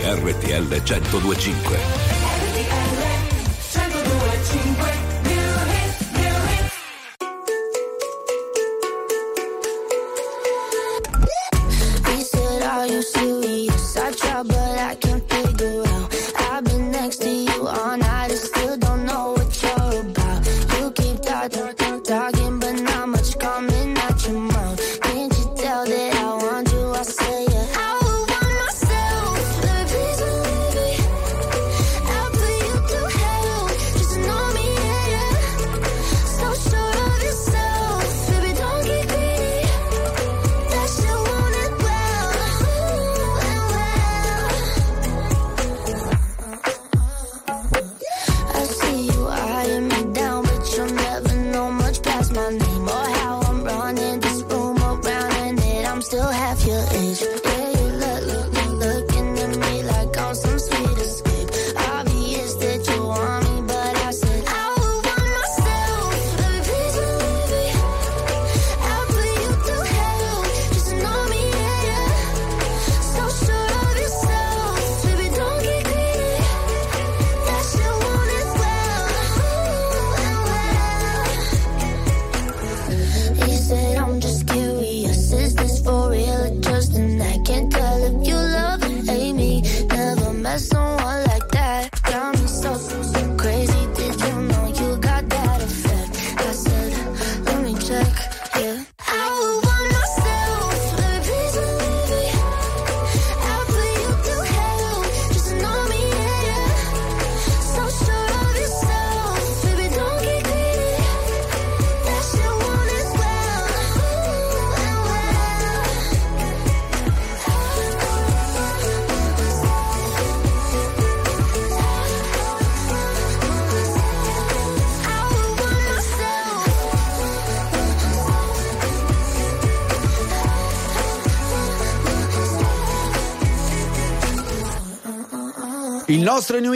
RTL 1025.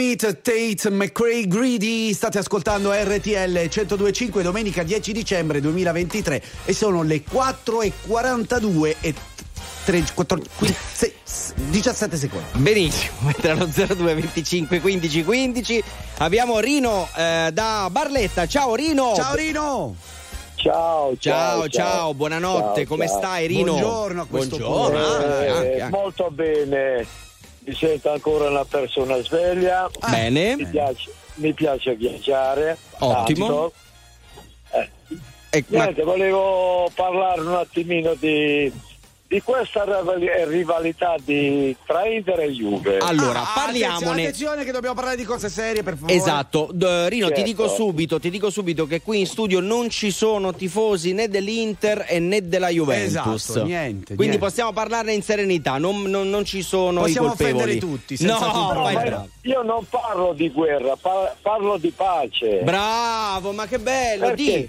Hit Tate McRae Greedy state ascoltando RTL 1025 domenica 10 dicembre 2023 e sono le 4.42 e 3, 4, 15, 6, 17 secondi. Benissimo, mentre allo 02 25 15 15 abbiamo Rino eh, da Barletta. Ciao Rino! Ciao Rino! Ciao, ciao, ciao, ciao. buonanotte, Ciao, come ciao. stai Rino? Buongiorno a questo Buongiorno, punto. anche, Eh, anche, anche. Molto bene, mi sento ancora una persona sveglia. Bene. Mi piace, mi piace viaggiare. Ottimo. Eh, ma- Niente, volevo parlare un attimino di, di questa rivali- rivalità di, tra Inter e Juve. Allora, Ah, parliamone. Attenzione, attenzione che dobbiamo parlare di cose serie, per favore. Esatto, D- Rino ti Certo. dico subito, ti dico subito che qui in studio non ci sono tifosi né dell'Inter e né della Juventus. Esatto, niente, Quindi niente. possiamo parlarne in serenità, non, non- non ci sono Possiamo i colpevoli. offendere tutti, senza no, No, ma io non parlo di guerra, par- parlo di pace. Bravo, ma che bello, Perché? di.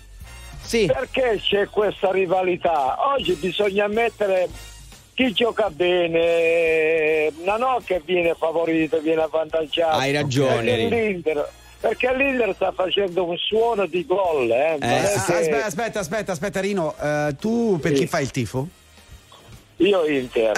Sì. perché c'è questa rivalità? Oggi bisogna mettere chi gioca bene, no, no che viene favorito, viene avvantaggiato. Hai ragione, Perché l'Inter, perché l'Inter sta facendo un suono di gol, eh. non è Ah, che- aspetta, aspetta, aspetta, aspetta, Rino, eh, tu per chi fai il tifo? Io Inter.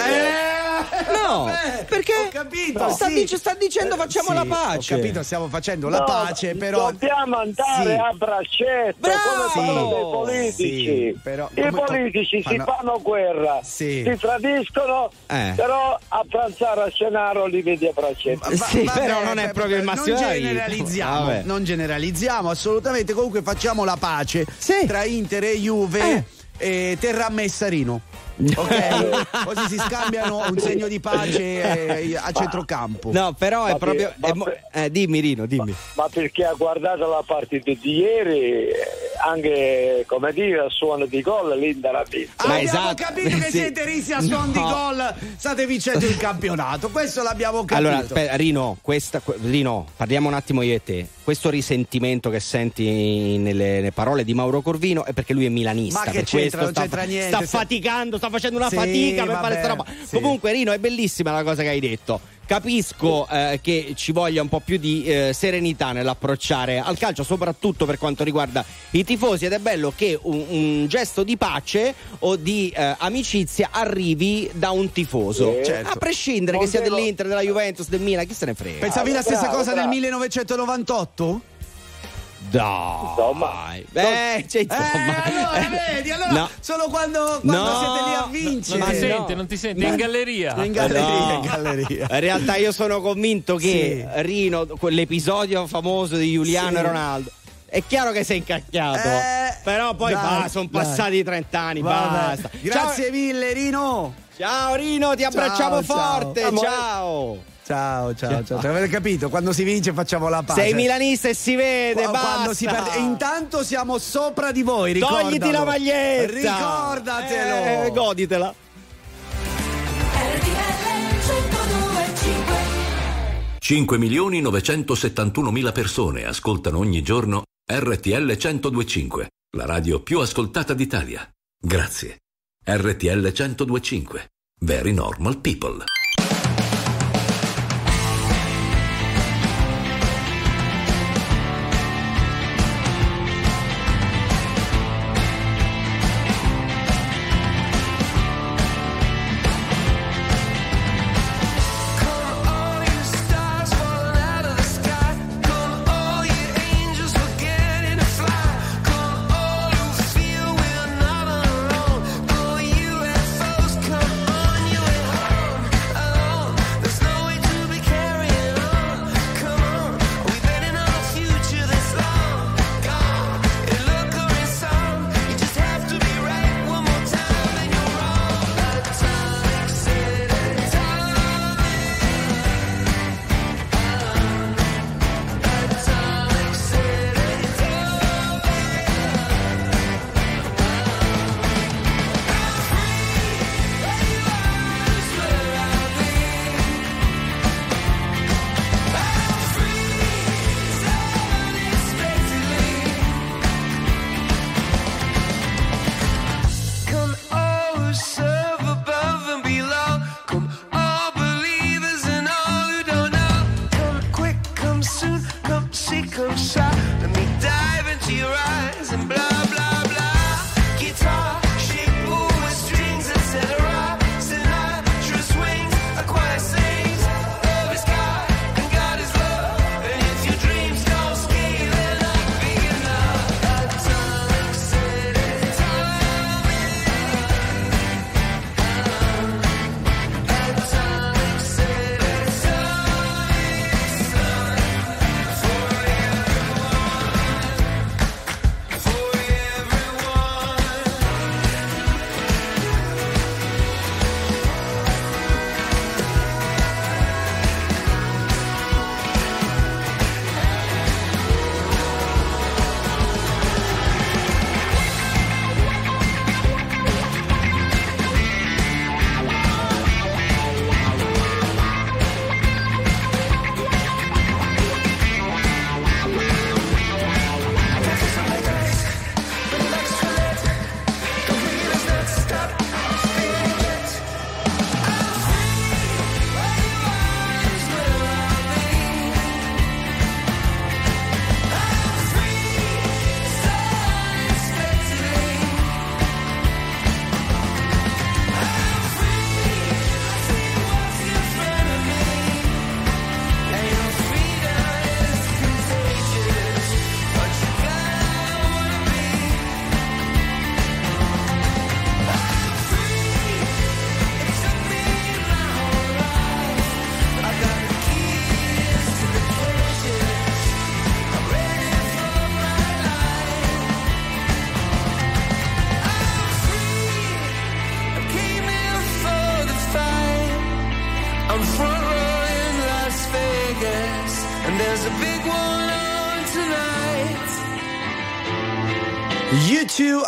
No, perché Ho capito, sta, sì. dice- sta dicendo facciamo Sì, la pace. Ho capito, stiamo facendo la No, pace, però. Dobbiamo andare Sì. a braccetto Bravo! come fanno dei politici. Sì, però- I politici si fanno- fanno guerra, Sì. si tradiscono, Eh. però a pranzare a cenaro li vedi a braccetto. Va- Sì, vabbè, però non è proprio il non massimo vita. generalizziamo, Vabbè. non generalizziamo assolutamente. Comunque facciamo la pace Sì. tra Inter e Juve e Terra Messarino. Ok? Così si scambiano un segno di pace eh, a centrocampo. No, però è Vabbè, proprio. è mo- eh, dimmi, Rino, dimmi. Ma perché ha guardato la partita di ieri, anche come dire, a suono di gol l'Inter ha vinto. Ah, Ma abbiamo esatto. capito che Sì. siete risi a suon di gol, state vincendo il campionato. Questo l'abbiamo capito. Allora, aspetta, Rino, questa, que- Rino, parliamo un attimo io e te. Questo risentimento che senti nelle, nelle parole di Mauro Corvino è perché lui è milanista. Ma che per c'entra? questo Non sta, c'entra niente, sta se- faticando, sta facendo una Sì, fatica per vabbè, fare sta roba. sì. Comunque, Rino, è bellissima la cosa che hai detto. Capisco eh, che ci voglia un po' più di eh, serenità nell'approcciare al calcio, soprattutto per quanto riguarda i tifosi, ed è bello che un, un gesto di pace o di eh, amicizia arrivi da un tifoso. Sì. Certo. A prescindere Non che sia dell'Inter, della Juventus, del Milan, chi se ne frega. Pensavi la stessa bravo, cosa bravo. nel 1998? Dai, Insomma. beh, cioè, insomma. Eh, allora vedi, allora No. solo quando, quando No. siete lì a Non vincere. ti no. sente, non ti sente, è in galleria. In galleria, No. in galleria. In realtà io sono convinto che Sì. Rino, quell'episodio famoso di Giuliano Sì. e Ronaldo. È chiaro che sei incacchiato, Eh, però poi dai, sono passati 30 anni, Vabbè. basta. Grazie mille, Rino. Ciao, ciao Rino, ti abbracciamo Ciao, ciao. forte, Amore. ciao. Ciao, ciao, ciao. Avete capito? Quando si vince facciamo la pace. Sei milanista e si vede, Qua- basta. Quando si perde. E intanto siamo sopra di voi, ricordalo. Togliti la maglietta. Ricordatelo. Eh, goditela. RTL 1025 5 milioni 971 mila persone ascoltano ogni giorno RTL 1025, la radio più ascoltata d'Italia. Grazie. RTL 1025. Very normal people.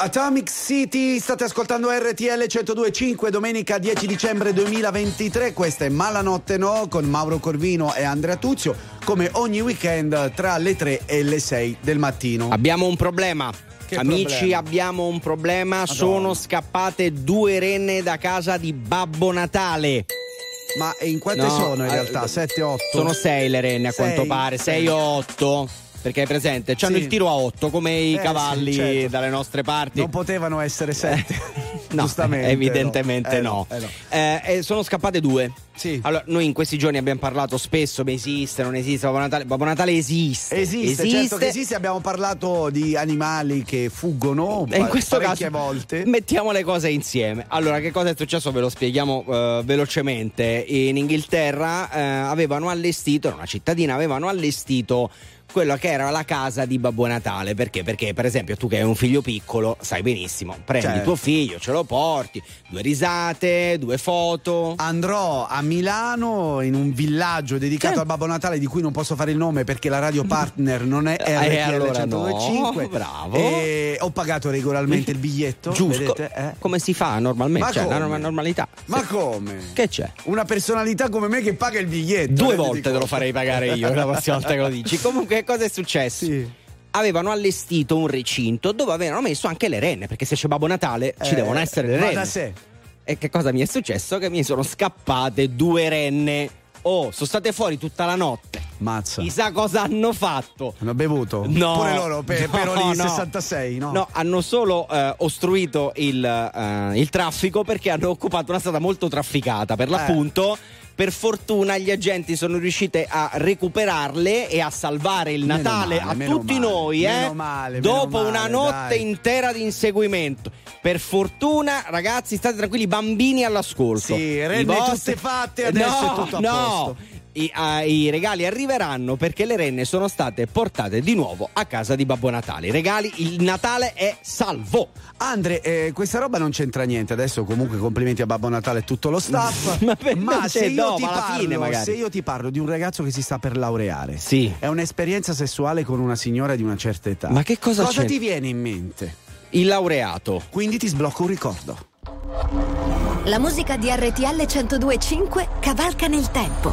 Atomic City, state ascoltando RTL 1025 domenica 10 dicembre 2023, questa è Malanotte No con Mauro Corvino e Andrea Tuzio, come ogni weekend tra le 3 e le 6 del mattino. Abbiamo un problema. Che Amici, problema? abbiamo un problema. Sono scappate due renne da casa di Babbo Natale. Ma in quante No, sono in eh, realtà? 7, 8? Sono sei le renne a Sei? quanto pare, sei o otto. Perché hai presente? C'hanno Sì. il tiro a otto come i Eh, cavalli sì, certo. dalle nostre parti. Non potevano essere 7. No, Giustamente. evidentemente no. no. Eh, no. Eh, e sono scappate due. Sì. Allora, noi in questi giorni abbiamo parlato spesso, ma esiste, non esiste, Babbo Natale. Babbo Natale esiste. Esiste, certo che esiste, abbiamo parlato di animali che fuggono E in questo caso volte. mettiamo le cose insieme. Allora, che cosa è successo? Ve lo spieghiamo eh, velocemente. In Inghilterra eh, avevano allestito, in una cittadina, avevano allestito quello che era la casa di Babbo Natale. Perché? Perché, per esempio, tu che hai un figlio piccolo, sai benissimo, prendi Certo. tuo figlio, ce lo porti, due risate, due foto. Andrò a Milano in un villaggio dedicato Sì. al Babbo Natale di cui non posso fare il nome perché la radio partner non è Eh, RTL allora 1025. no, bravo. E ho pagato regolarmente il biglietto. Giusto. vedete? Eh. Come si fa normalmente? Ma cioè, come? norma- normalità. Ma Sì. come? Che c'è? Una personalità come me che paga il biglietto. Due renditi volte te lo farei pagare io la prossima volta che lo dici. Comunque, che cosa è successo? Avevano allestito un recinto dove avevano messo anche le renne, perché se c'è Babbo Natale ci Eh, devono essere le renne. da sé. E che cosa mi è successo? Che mi sono scappate due renne. Oh, sono state fuori tutta la notte. Mazza. Chissà cosa hanno fatto. Hanno bevuto? No, Pure loro, per, no, per Oli no. 66, no? No, hanno solo eh, ostruito il, eh, il traffico perché hanno occupato una strada molto trafficata. Eh. Per l'appunto, per fortuna gli agenti sono riusciti a recuperarle e a salvare il Natale male, a tutti male, noi, eh, male, dopo una notte dai. intera di inseguimento. Per fortuna, ragazzi, state tranquilli, bambini all'ascolto. Sì, renne tutte fatte, adesso no, è tutto a no. posto. I, ah, I regali arriveranno perché le renne sono state portate di nuovo a casa di Babbo Natale. I regali, il Natale è salvo. Andre, eh, questa roba non c'entra niente. Adesso, comunque, complimenti a Babbo Natale e tutto lo staff. Ma per- Ma non se io, alla parlo, fine, magari. se io ti parlo di un ragazzo che si sta per laureare, Sì. è un'esperienza sessuale con una signora di una certa età. Ma che cosa Cosa c'è? ti viene in mente? Il laureato. Quindi ti sblocco un ricordo. La musica di RTL 1025 cavalca nel tempo.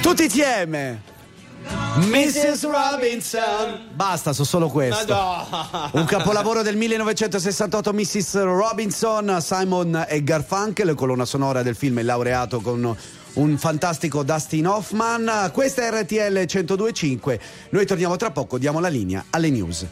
Tutti insieme. Mrs. Robinson. Basta, so solo questo. Un capolavoro del 1968, Mrs. Robinson, Simon e Garfunkel, colonna sonora del film laureato con un fantastico Dustin Hoffman. Questa è RTL 1025. Noi torniamo tra poco, diamo la linea alle news.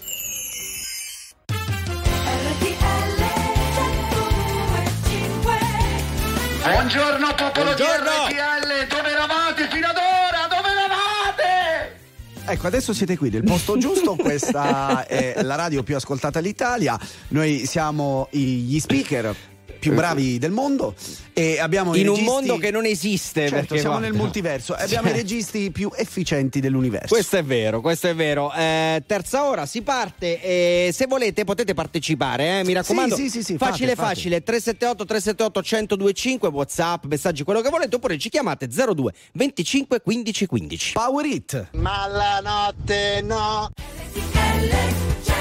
Buongiorno popolo Buongiorno. di RTL, dove eravate fino ad ora? Dove eravate? Ecco, adesso siete qui nel posto giusto, questa è la radio più ascoltata d'Italia, noi siamo gli speaker più bravi del mondo e abbiamo i In un registi- mondo che non esiste. Certo, perché siamo guarda- nel multiverso e abbiamo Cioè, i registi più efficienti dell'universo. Questo è vero, questo è vero. Eh, terza ora si parte e se volete potete partecipare, eh, mi raccomando. Sì, sì, sì, sì, facile fate, fate. facile, 378 378 1025 WhatsApp, messaggi quello che volete oppure ci chiamate 02 25 15 15. Power It. Ma la notte no. Dove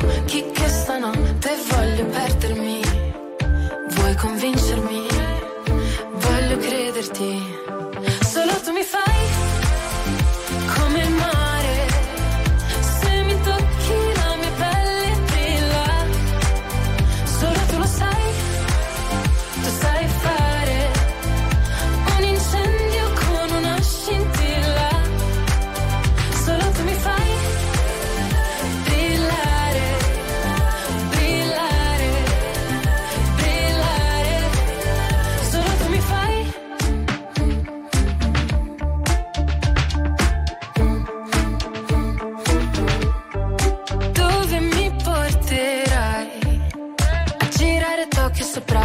gli occhi che stanotte voglio perdermi. Vuoi convincermi? Voglio crederti.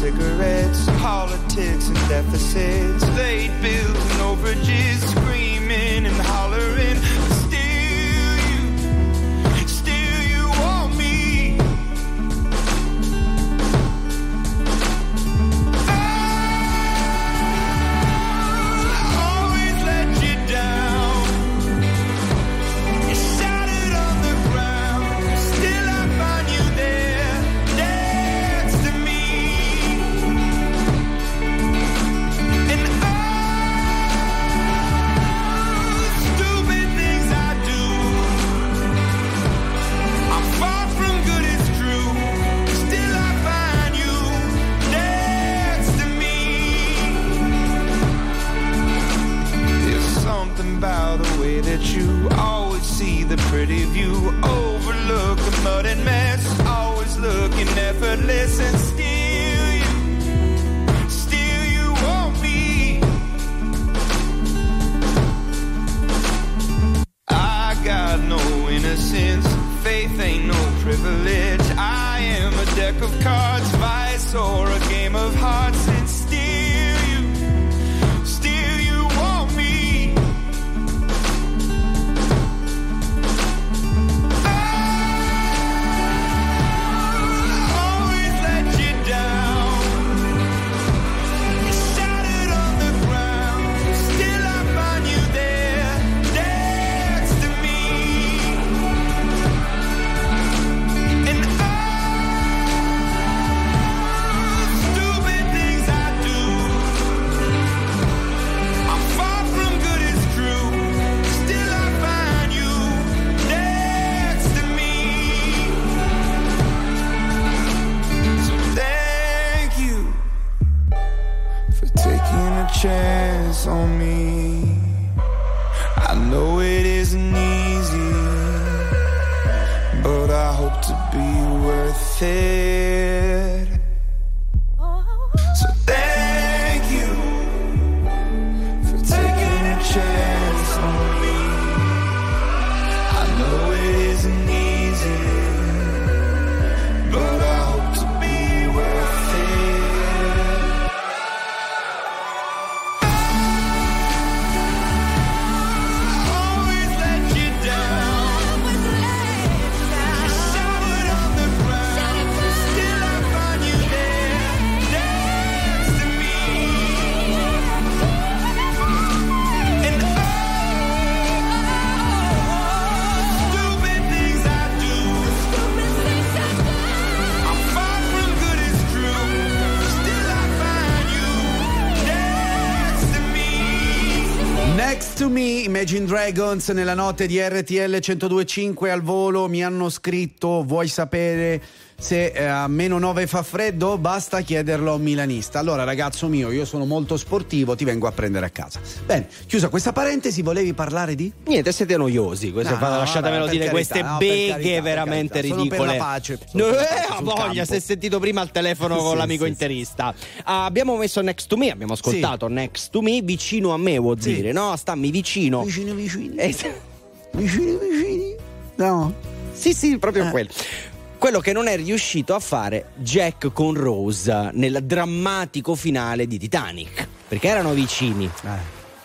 Cigarettes, politics and deficits, late bills and overages, screaming and hollering. Imagine Dragons nella notte di RTL 1025 al volo mi hanno scritto vuoi sapere se eh, a meno 9 fa freddo? Basta chiederlo a un milanista. Allora ragazzo mio, io sono molto sportivo, ti vengo a prendere a casa. Bene, chiusa questa parentesi, volevi parlare di? Niente, siete noiosi. No, no, lasciatemelo vabbè, per dire, carità, queste no, per beghe carità, per veramente carità. Sono per ridicole. la pace, sono per eh, sul voglia, campo. si è sentito prima al telefono Sì, con l'amico sì, interista. Ah, abbiamo messo Next to Me, abbiamo ascoltato Next to Me, vicino a me vuol Sì. dire, no? Stammi vicino. Vicini vicini. Eh, Vicini vicini. No. Sì, sì, proprio Eh. quello. Quello che non è riuscito a fare Jack con Rose nel drammatico finale di Titanic. Perché erano vicini.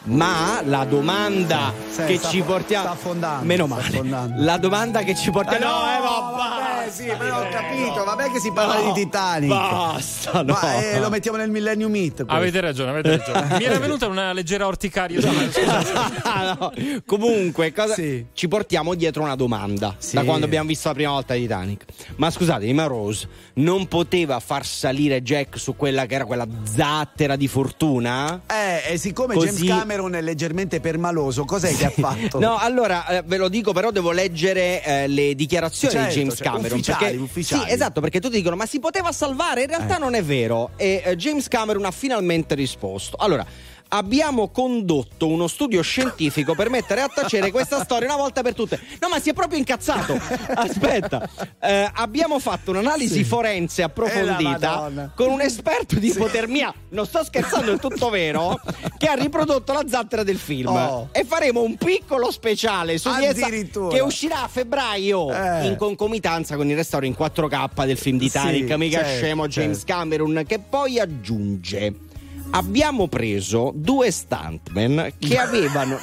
Ma la domanda Sì, che ci portiamo. sta affondando, Meno male. La domanda che ci portiamo. Eh no, eh, ma vabbè, sì, però ho capito, no. vabbè che si parla No, di Titanic. Basta, no. Ma eh, lo mettiamo nel Millennium Meet. Avete ragione, avete ragione. Mi era venuta una leggera orticaria. Ah, no. Comunque, cosa- Sì. ci portiamo dietro una domanda Sì. da quando abbiamo visto la prima volta Titanic. Ma scusatemi, ma Rose non poteva far salire Jack su quella che era quella zattera di fortuna? Eh, e siccome Così- James Cameron è leggermente permaloso, cos'è che ha fatto? No, allora eh, ve lo dico, però devo leggere eh, le dichiarazioni Certo, di James cioè, Cameron. ufficiali, perché, ufficiali. Sì, esatto, perché tutti dicono: ma si poteva salvare? In realtà Eh. non è vero. E eh, James Cameron ha finalmente risposto. Allora. Abbiamo condotto uno studio scientifico per mettere a tacere questa storia una volta per tutte. No, ma si è proprio incazzato. Aspetta, Eh, abbiamo fatto un'analisi Sì. forense Eh, approfondita con un esperto di ipotermia. Non sto scherzando, è tutto vero. Che ha riprodotto la zattera del film. Oh. E faremo un piccolo speciale su di essa che uscirà a febbraio Eh. in concomitanza con il restauro in 4K del film di Titanic. Sì, mica certo, scemo James certo. Cameron che poi aggiunge abbiamo preso due stuntman che avevano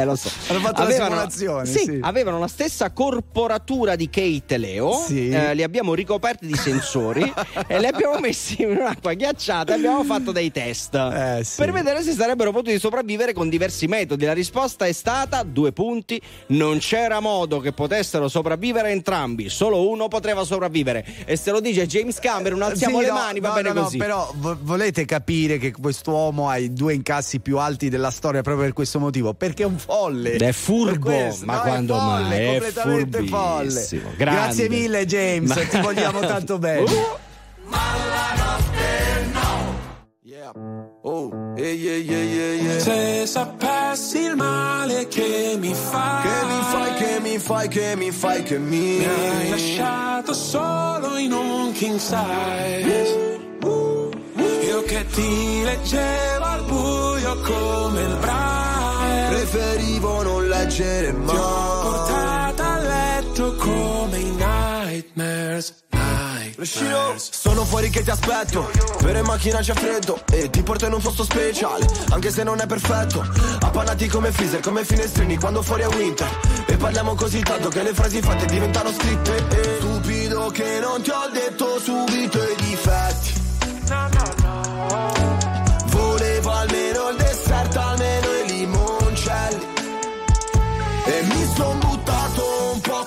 eh lo so Hanno fatto le simulazioni, sì, sì. avevano la stessa corporatura di Kate e Leo Sì. eh, li abbiamo ricoperti di sensori e li abbiamo messi in un'acqua ghiacciata e abbiamo fatto dei test Eh, sì. per vedere se sarebbero potuti sopravvivere con diversi metodi la risposta è stata due punti non c'era modo che potessero sopravvivere entrambi solo uno poteva sopravvivere e se lo dice James Cameron alziamo Sì, le no, mani va no, bene no, no, così però vo- volete capire che quest'uomo ha i due incassi più alti della storia proprio per questo motivo? Perché è un folle. È furbo, questo. ma No, quando è folle, mai? È completamente folle. grande. Grazie mille, James. Ma- Ti vogliamo tanto bene. Uh. Oh, yeah, yeah, yeah, yeah, yeah. Se sapessi il male che mi fai, Che mi fai, che mi fai, che mi fai, che mi mi hai lasciato solo in un king size. Io che ti leggevo al buio come il braille. Preferivo non leggere Ti ho portata a letto come i nightmares. Nightmares. Sono fuori che ti aspetto. Per in macchina c'è freddo E ti porto in un posto speciale Anche se non è perfetto. Appannati come freezer, come finestrini Quando fuori è winter. E parliamo così tanto che le frasi fatte diventano scritte. E Stupido che non ti ho detto subito i difetti. Volevo almeno il dessert, almeno i limoncelli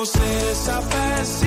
Wow, se sapessi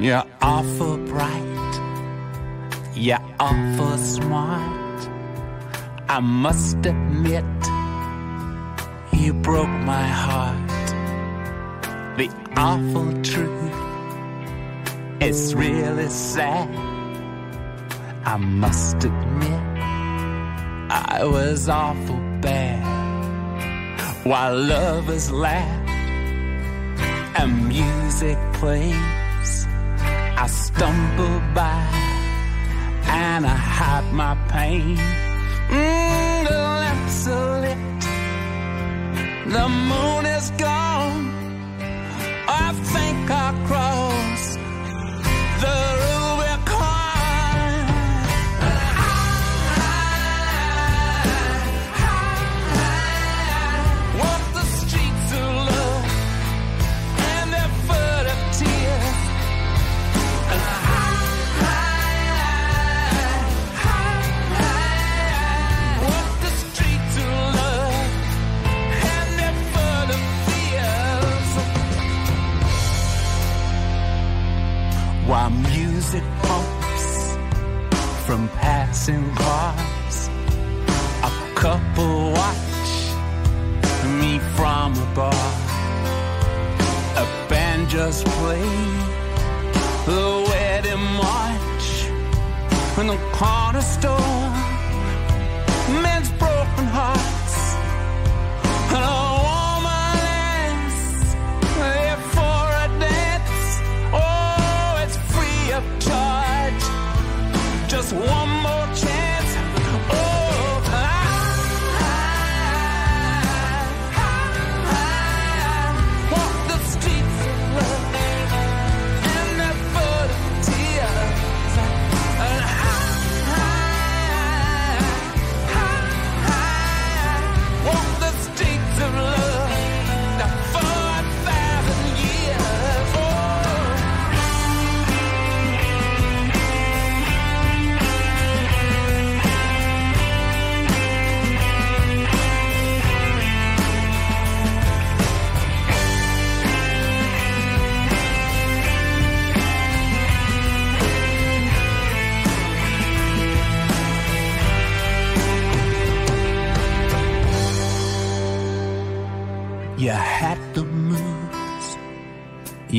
You're awful bright. You're awful smart. I must admit, you broke my heart. Awful truth, it's really sad. I must admit, I was awful bad. While lovers laugh and music plays, I stumble by and I hide my pain. Mm, the lamps are lit, the moon is gone. I think I'll cross the just played the wedding march in the corner store.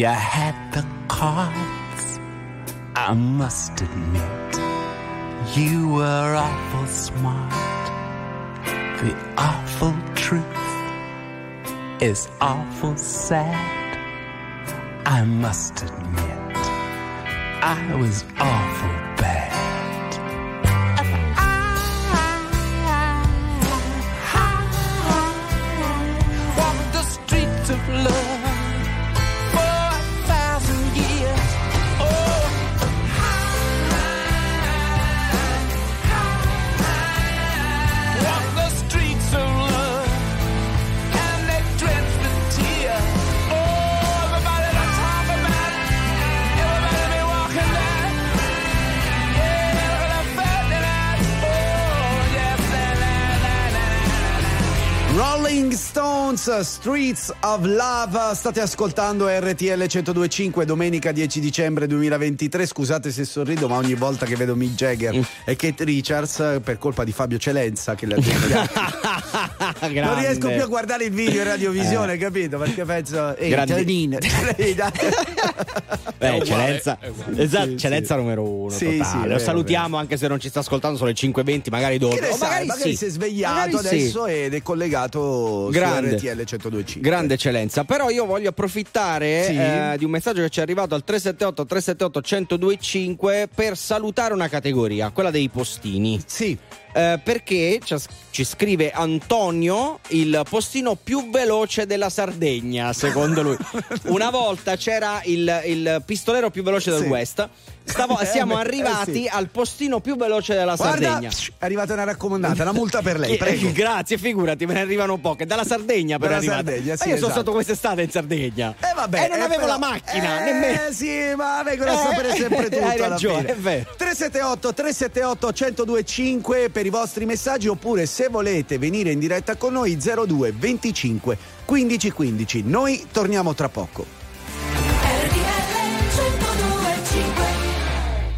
You had the cards. I must admit, you were awful smart. The awful truth is awful sad. I must admit, I was awful Streets of Love, state ascoltando RTL 1025 domenica 10 dicembre 2023, scusate se sorrido ma ogni volta che vedo Mick Jagger Mm. e Kate Richards per colpa di Fabio Celenza che le ha detto non riesco più a guardare il video in radiovisione, Eh. capito? Perché penso, ehi, Grandi- Giannino, Beh, Celenza, esatto, Sì, Celenza numero uno. Sì, totale. sì, Lo vero, salutiamo anche se non ci sta ascoltando, sono le 5.20, magari dopo. Che O sai, magari, magari sì. si è svegliato sì. adesso ed è collegato Grande. su RTL 1025. Grande eccellenza, però io voglio approfittare Sì. eh, di un messaggio che ci è arrivato al 378 378 1025 per salutare una categoria, quella dei postini. Sì. Eh, perché ci, scrive Antonio il postino più veloce della Sardegna, secondo lui. Una volta c'era il, il pistolero più veloce del Sì. West. Stavo- Eh, siamo arrivati eh sì. al postino più veloce della Guarda, Sardegna. è arrivata una raccomandata, una multa per lei, prego. Grazie, figurati, me ne arrivano poche. Dalla Sardegna per Dalla arrivare. Sardegna, sì, Ma io sono esatto. stato quest'estate in Sardegna. Eh vabbè, E non eh, avevo però- la macchina, eh, nemmeno. sì, ma vengono a Eh, sapere sempre tutto hai ragione, fine. è vero. 378 378 1025 per i vostri messaggi oppure se volete venire in diretta con noi 02 25 15 15. Noi torniamo tra poco.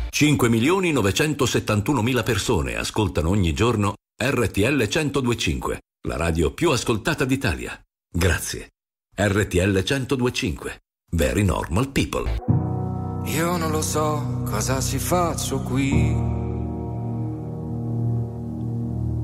5 milioni 971 mila persone ascoltano ogni giorno RTL 1025, la radio più ascoltata d'Italia. Grazie. RTL 1025. Very normal people. Io non lo so cosa ci faccio qui.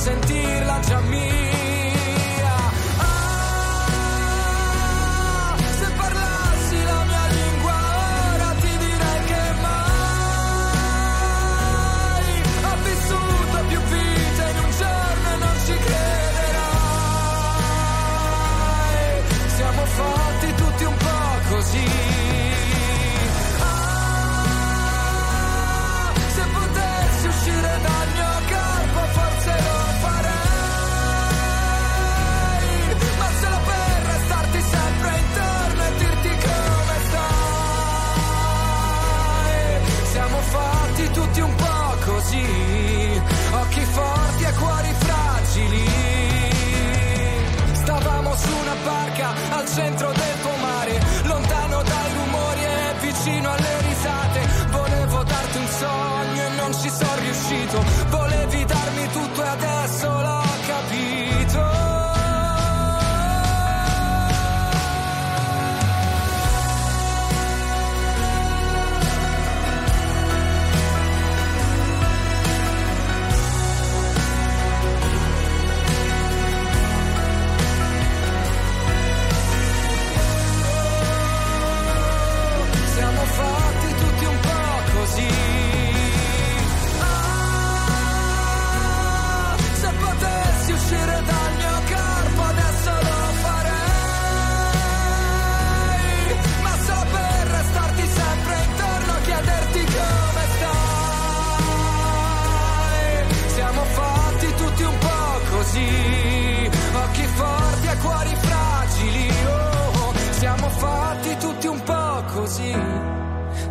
sentirla già mia. Al centro del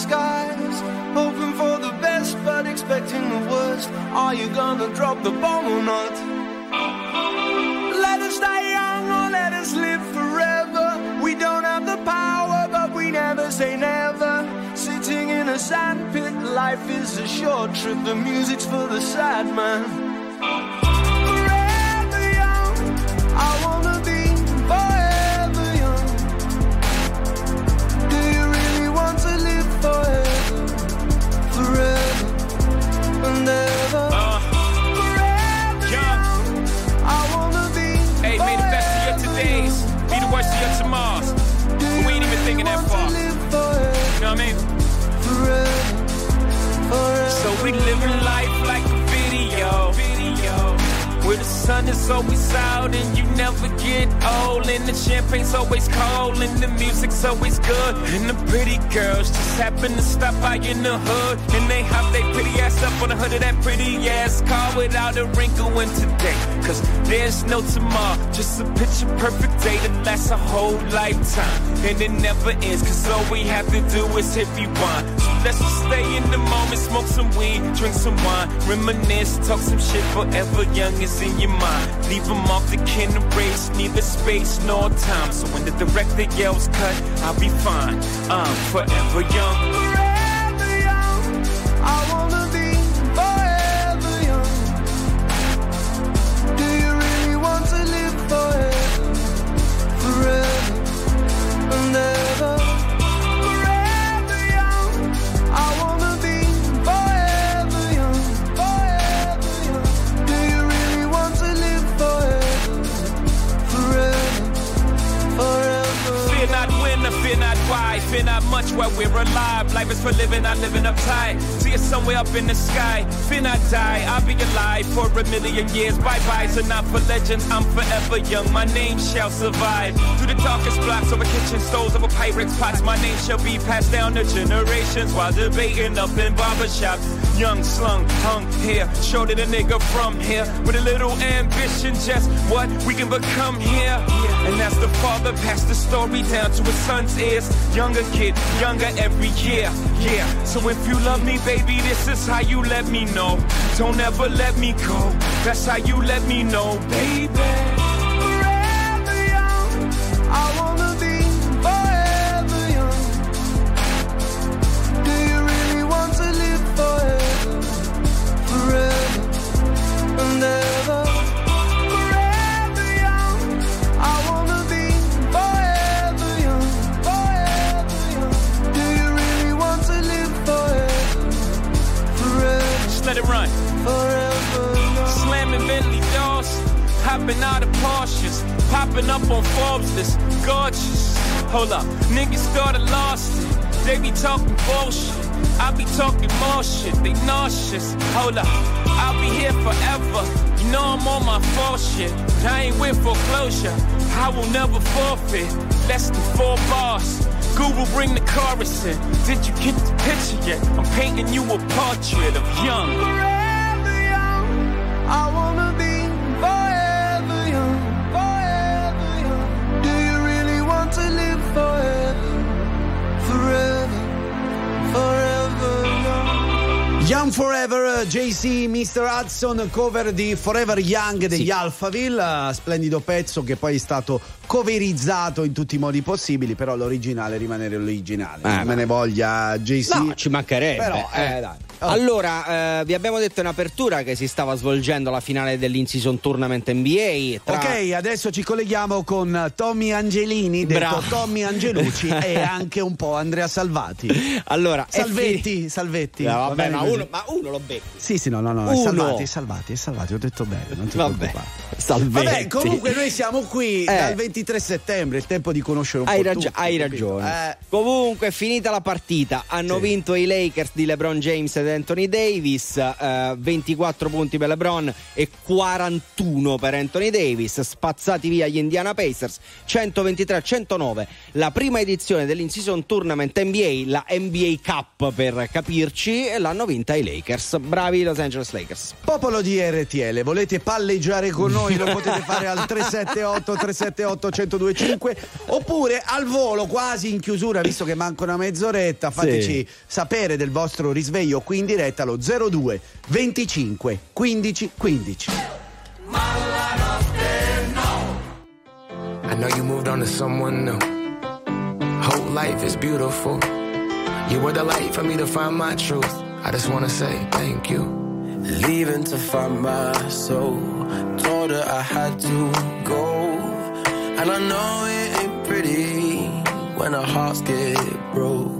Skies. Hoping for the best, but expecting the worst. Are you gonna drop the bomb or not? Let us die young or let us live forever. We don't have the power, but we never say never. Sitting in a sandpit, life is a short trip. The music's for the sad man. Sun is always out and you never get old. And the champagne's always cold and the music's always good. And the pretty girls just happen to stop by in the hood. And they hop their pretty ass up on the hood of that pretty ass car without a wrinkle in today. Cause there's no tomorrow, just a picture perfect day that lasts a whole lifetime. And it never ends, cause all we have to do is hit rewind. So let's just stay in the moment, smoke some weed, drink some wine, reminisce, talk some shit forever young is in your mind. Leave them off the kin race, neither space nor time. So when the director yells cut, I'll be fine. I'm forever young. Forever young. Why. Not much while we're alive. Life is for living, not living uptight. See it somewhere up in the sky. Fear not die. I'll be alive for a million years. Bye byes are not for legends. I'm forever young. My name shall survive. Through the darkest blocks over kitchen stoves, over pirates' pots. My name shall be passed down to generations while debating up in barbershops. Young, slung, hung here. Showed it a nigga from here. With a little ambition, just what we can become here. And as the father passed the story down to his son's ears, younger kid, younger every year. Yeah. So if you love me, baby, this is how you let me know. Don't ever let me go. That's how you let me know, baby. Hopping out of Porsches, popping up on Forbes list, gorgeous. Hold up, niggas started lost it. They be talking bullshit. I be talking more shit. They nauseous. Hold up, I'll be here forever. You know I'm on my full shit. I ain't with foreclosure. I will never forfeit. Less than four bars. Google bring the chorus in. Did you get the picture yet? I'm painting you a portrait of young. Forever young. I wanna be young. Forever, JC, Mr. Hudson, cover di Forever Young degli Alphaville, eh, splendido pezzo che poi è stato coverizzato in tutti i modi possibili, però l'originale rimane l'originale. Eh, non me ne voglia JC. No, ci mancherebbe. Però, eh, Eh, dai. Allora, eh, vi abbiamo detto in apertura che si stava svolgendo la finale dell'in-season tournament NBA. Tra... Ok, adesso ci colleghiamo con Tommy Angelini, detto. Tommy Angelucci e anche un po' Andrea Salvati. Allora, Salvetti, fi- Salvetti. No, va vabbè, ma uno, ma uno lo becco. Sì, sì, no, no, no, Uno. Salvati, Salvati, Salvati, ho detto bene, non ti Vabbè, preoccupare. Salvetti. Vabbè, comunque noi siamo qui Eh. dal 23 settembre, il tempo di conoscere un Hai, po' ragio- tutti, hai capito? ragione. Eh, Comunque, è finita la partita. Hanno Sì. vinto i Lakers di LeBron James ed Anthony Davis. eh, 24 punti per LeBron e 41 per Anthony Davis. Spazzati via gli Indiana Pacers. 123-109. La prima edizione dell'in-season tournament NBA, la NBA Cup per capirci, e l'hanno vinta i Lakers. Bravi Los Angeles Lakers. Popolo di RTL, volete palleggiare con noi? Lo potete fare al 378 378 1025 oppure al volo, quasi in chiusura, visto che manca una mezz'oretta. Fateci sapere del vostro risveglio qui in diretta allo 02 25 15 15. I know you moved on to someone new. Whole life is beautiful. You were the light for me to find my truth. I just wanna say thank you. Leaving to find my soul. Told her I had to go. And I know it ain't pretty when our hearts get broke.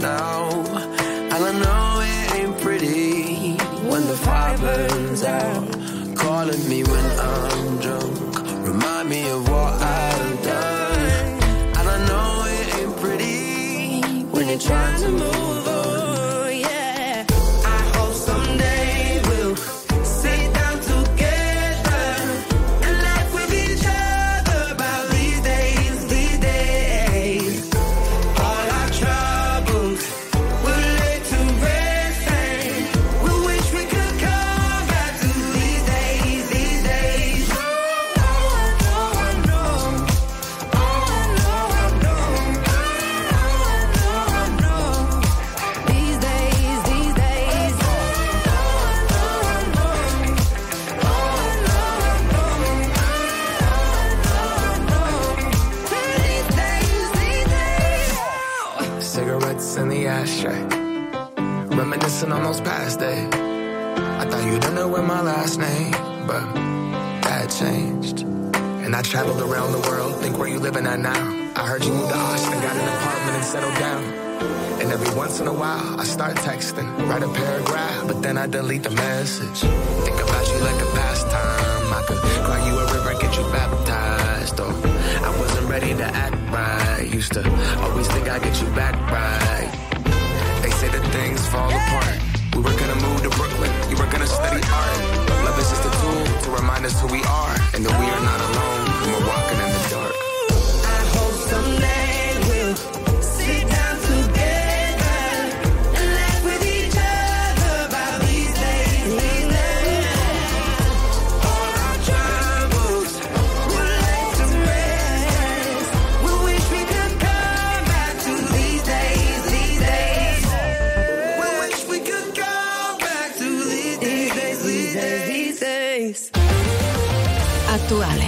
now. Traveled around the world, think where you living at now. I heard you moved to Austin, got an apartment and settled down. And every once in a while, I start texting, write a paragraph, but then I delete the message. Think about you like a pastime. I could cry you a river get you baptized. Though I wasn't ready to act right. Used to always think I'd get you back right. They say that things fall apart. We were gonna move to Brooklyn, you were gonna study art. Love is just a tool to remind us who we are and that we are not alone when we're walking in the dark. I hope someday we'll sit down together and laugh with each other about these days, these days. All our troubles will lay to rest. We wish we could come back to these days, these days. We wish we could come back to these days, these days, these days. Attuale,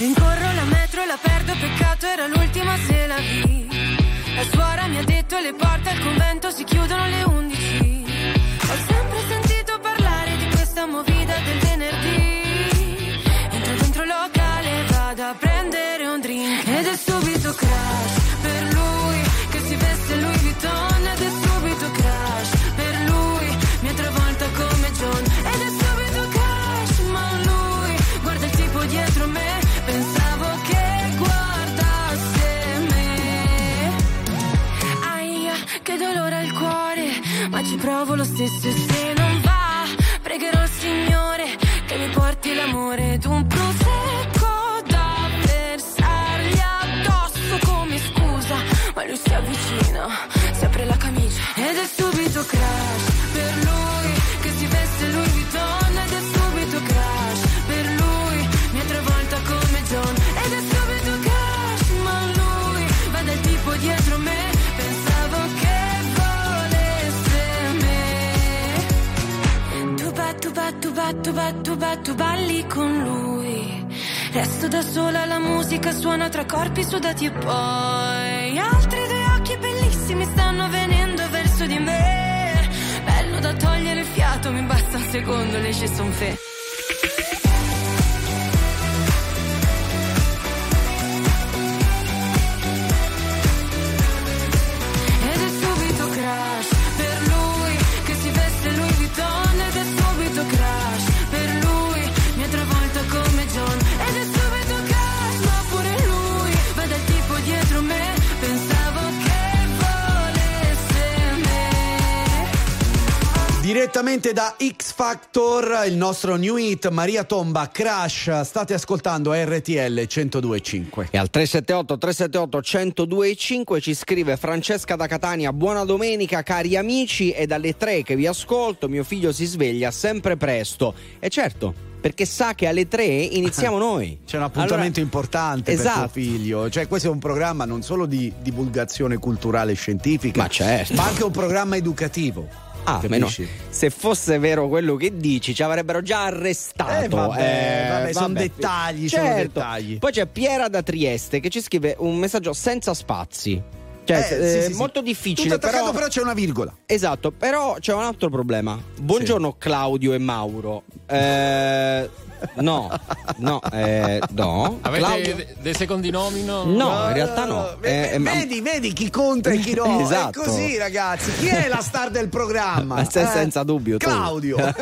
Rincorro la metro la perdo, peccato era l'ultima se la vi. La suora mi ha detto le porte al convento si chiudono alle 11. Ho sempre sentito parlare di questa movida provo lo ba tu ba tu ba tu ba tu balli con lui. Resto da sola la musica suona tra corpi sudati e poi altri due occhi bellissimi stanno venendo verso di me. Bello da togliere il fiato mi basta un secondo le ci son fe Direttamente da X Factor, il nostro new hit Maria Tomba Crash. State ascoltando RTL 1025. E al 378 378 1025 ci scrive Francesca da Catania, buona domenica cari amici, è dalle 3 che vi ascolto, mio figlio si sveglia sempre presto. E certo, perché sa che alle 3 iniziamo noi. C'è un appuntamento Allora- importante per Esatto. tuo figlio. Cioè, questo è un programma non solo di divulgazione culturale e scientifica, Ma certo. ma anche un programma educativo. Ah, meno- se fosse vero quello che dici, ci avrebbero già arrestato. Eh, vabbè, vabbè, son vabbè. dettagli, sono Certo. dettagli. Poi c'è Piera da Trieste che ci scrive un messaggio senza spazi. Cioè, Eh, sì, eh, sì, sì. molto difficile. Tutto attaccato, però... però c'è una virgola. Esatto, però c'è un altro problema. Buongiorno Claudio e Mauro. Eh, no, no, eh, no. Avete Claudio- de- dei secondi nomi? No, No, in realtà no. Ve- Eh, ma- vedi, vedi chi conta e chi no. Esatto. È così, ragazzi. Chi è la star del programma? Ma se- Eh? senza dubbio tu. Claudio.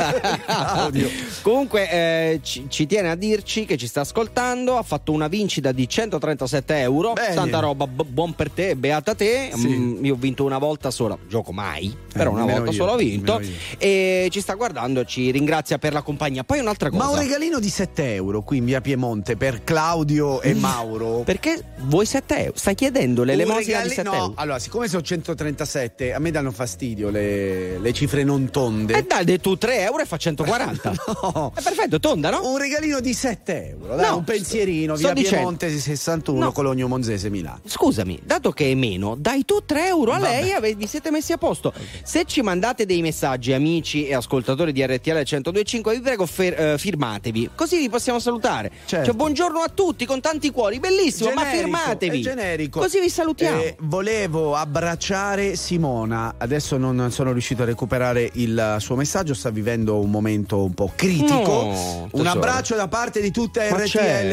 Claudio. Comunque eh, ci, ci tiene a dirci che ci sta ascoltando, ha fatto una vincita di 137 euro, Bene. tanta roba, bu- buon per te, beata te, Sì. Mm, io ho vinto una volta sola, gioco mai, però una volta io, solo ho vinto e ci sta guardando, ci ringrazia per la compagnia. Poi un'altra cosa. Ma un regalino di 7 euro qui in via Piemonte per Claudio e Mauro. Perché vuoi 7 euro? Stai chiedendo l'elemosina regali- di 7 no, euro? allora, siccome sono 137, a me danno fastidio le, le cifre non tonde. E dai tu 3 euro e fa 140. No. È perfetto, tonda, no? Un regalino di 7 euro, dai, No, un pensierino, via dicendo- Piemonte 61, No. Cologno Monzese, Milano. Scusami, dato che è meno, dai tu 3 euro a lei e vi siete messi a posto. Se ci mandate dei messaggi, amici e ascoltatori di RTL 1025, vi prego fer- eh, firmatevi, così vi possiamo salutare. Certo. Cioè, buongiorno a tutti con tanti cuori, bellissimo, ma Generico, firmatevi. è generico. Così vi salutiamo. Eh, volevo abbracciare Simona, adesso non sono riuscito a recuperare il suo messaggio, sta vivendo un momento un po' critico. No, un tesoro. abbraccio da parte di tutta Ma RTL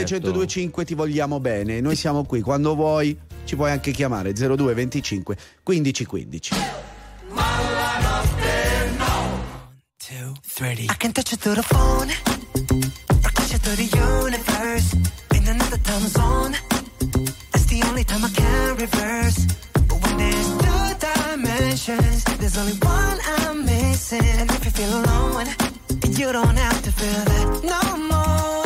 certo. 1025, ti vogliamo bene. Noi siamo qui, quando vuoi ci puoi anche chiamare 02 25 15 15. I can touch you through the phone, rock you through the universe, in another time zone. That's the only time I can reverse. But when there's two dimensions, there's only one I'm missing. And if you feel alone, you don't have to feel that no more.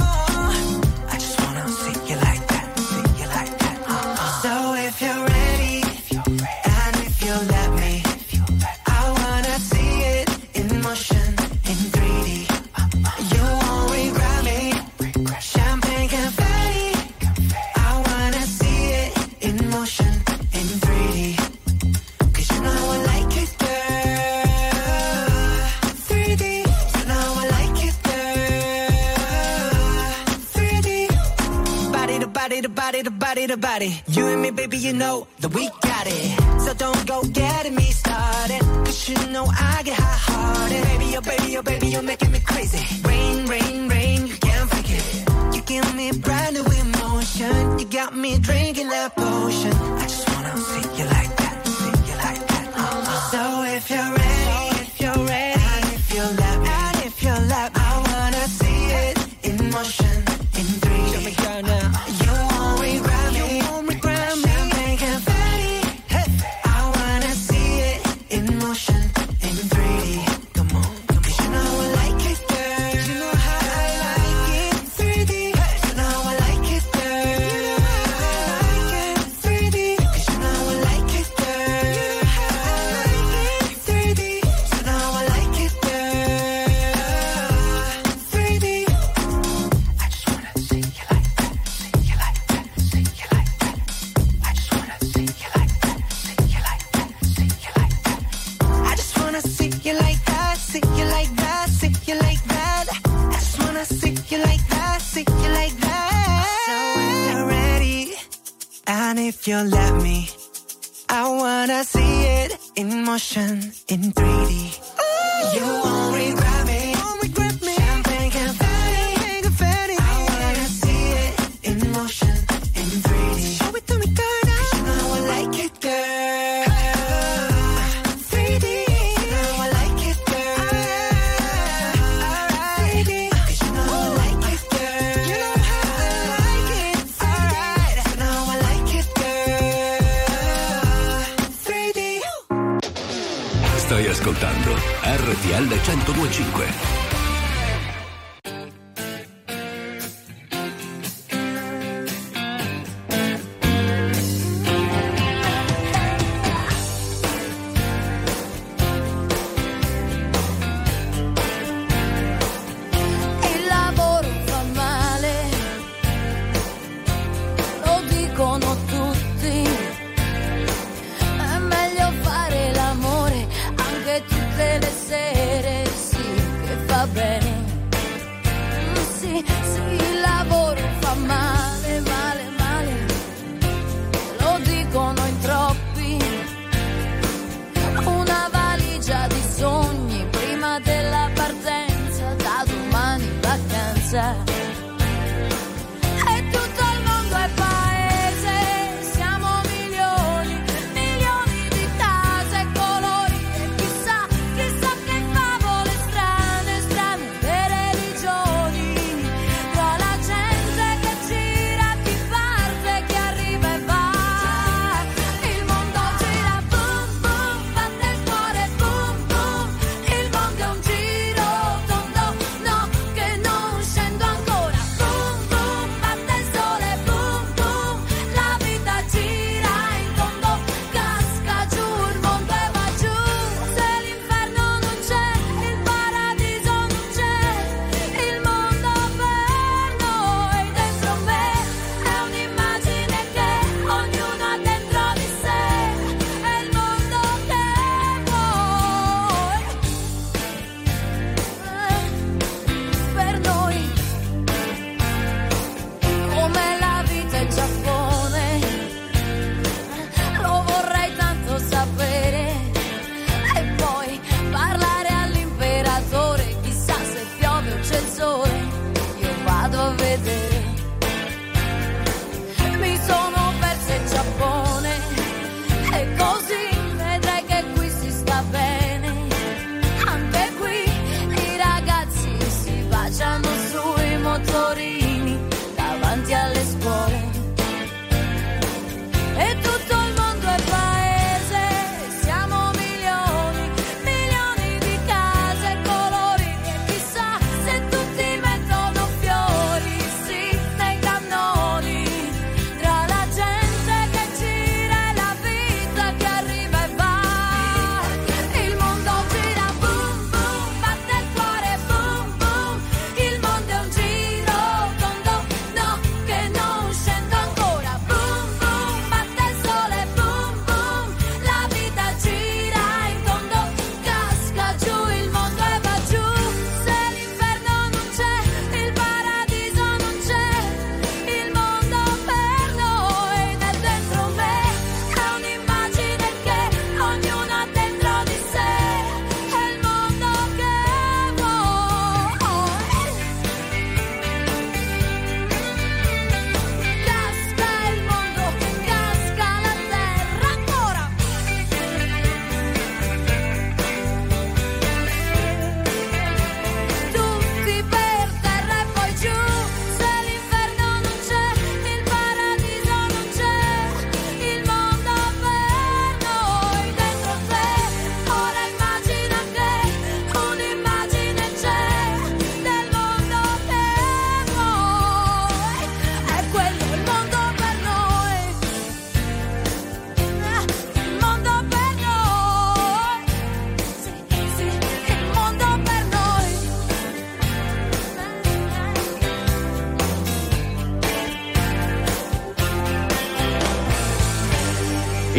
To body. You and me, baby, you know that we got it. So don't go getting me started. Cause you know I get hot hearted. Baby, oh baby, oh baby, you're making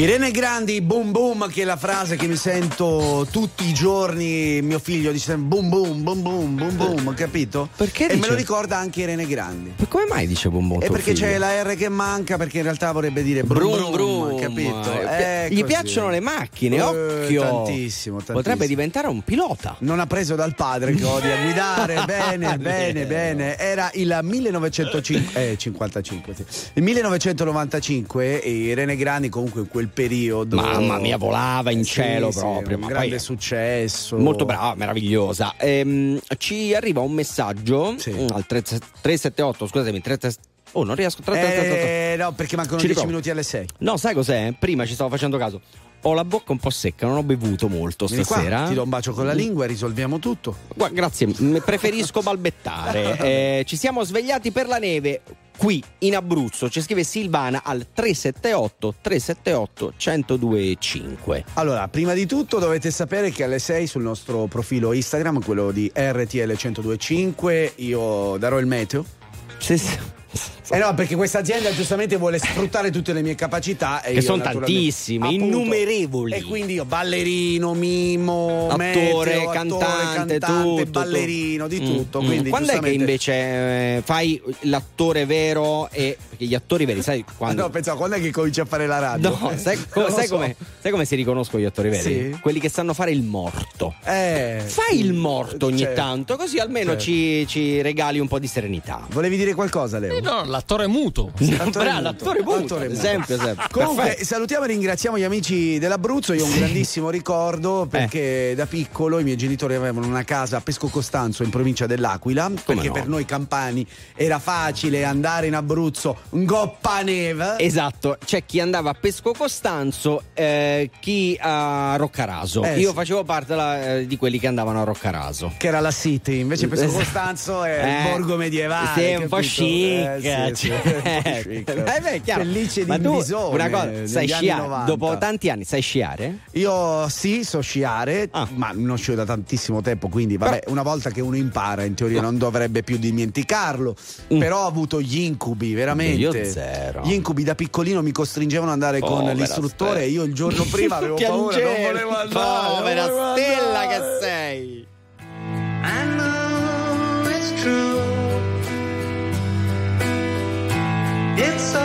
Irene Grandi, boom boom, che è la frase che mi sento tutti i giorni. Mio figlio dice boom boom, boom boom, boom boom, capito? Perché E me dice- lo ricorda anche Irene Grandi. Come mai dice bombon? E tuo perché figlio? c'è la R che manca, perché in realtà vorrebbe dire brum Brum, brum, brum. Capito? Eh, Eh, Gli così. piacciono le macchine, Eh, occhio. Tantissimo, tantissimo. Potrebbe diventare un pilota. Non ha preso dal padre che odia guidare. bene, bene, bene. Era il 1955. sì. Il 1995 e Irene Grandi comunque in quel periodo. Mamma mia, volava in Sì, cielo sì, proprio. Un grande successo. Molto brava, meravigliosa. Ehm, ci arriva un messaggio mm, al 3- 378, scusatemi, 3- Oh, non riesco. 378. Eh, no, perché mancano Ci 10 riprovo. minuti alle 6. No, sai cos'è? Prima ci stavo facendo caso. Ho la bocca un po' secca, non ho bevuto molto Vieni qua, stasera. ti do un bacio con la lingua e risolviamo tutto. Gua- grazie, preferisco balbettare. Eh, ci siamo svegliati per la neve qui in Abruzzo. Ci scrive Silvana al 378 378 1025. Allora, prima di tutto dovete sapere che alle 6 sul nostro profilo Instagram, quello di RTL 1025, io darò il meteo. Sì, sì. Eh no, perché questa azienda giustamente vuole sfruttare tutte le mie capacità. Che io, son naturalmente- tantissime, Appunto. innumerevoli. E quindi io ballerino, mimo, Attore, meteo, cantante, cantante, tutto, ballerino, di Mm, tutto. mm. Quindi Quando è che giustamente- invece eh, fai l'attore vero e perché gli attori veri, sai Ah, quando No, pensavo, quando è che cominci a fare la radio? No, sai, co- sai so. come, sai come si riconoscono gli attori veri? Sì. Quelli che sanno fare il morto. Eh, Fai il morto ogni certo. tanto, così almeno Certo. ci, ci regali un po' di serenità. Volevi dire qualcosa, Leo? Eh, no, l'attore muto. Bravo, l'attore muto, L'attore muto. esempio, esempio. Comunque Perfetto. salutiamo e ringraziamo gli amici dell'Abruzzo, io ho un grandissimo ricordo perché da piccolo i miei genitori avevano una casa a Pesco Costanzo in provincia dell'Aquila, perché no? per noi campani era facile andare in Abruzzo, ngoppa neve. Esatto, c'è chi andava a Pesco Costanzo, eh, chi a Roccaraso. Eh, Io sì. facevo parte la- eh, di quelli che andavano a Roccaraso. Che era la City, invece Pesco. Costanzo è Eh, il borgo medievale. Sì, è un po' capito? Chic. Eh, sì, sì, cioè. po' chic. Eh, beh, è chiaro. Pellicce di Bisone una cosa, negli sai sciare? 90. Dopo tanti anni sai sciare? Io sì, so sciare, Ah. ma non scio da tantissimo tempo, quindi vabbè, una volta che uno impara, in teoria non dovrebbe più dimenticarlo. Però ho avuto gli incubi, veramente. Mm. Io zero. Gli incubi da piccolino mi costringevano ad andare con Povera l'istruttore e io il giorno prima avevo paura, non volevo andare. Povera Stella andare. che sei. I know it's true. It's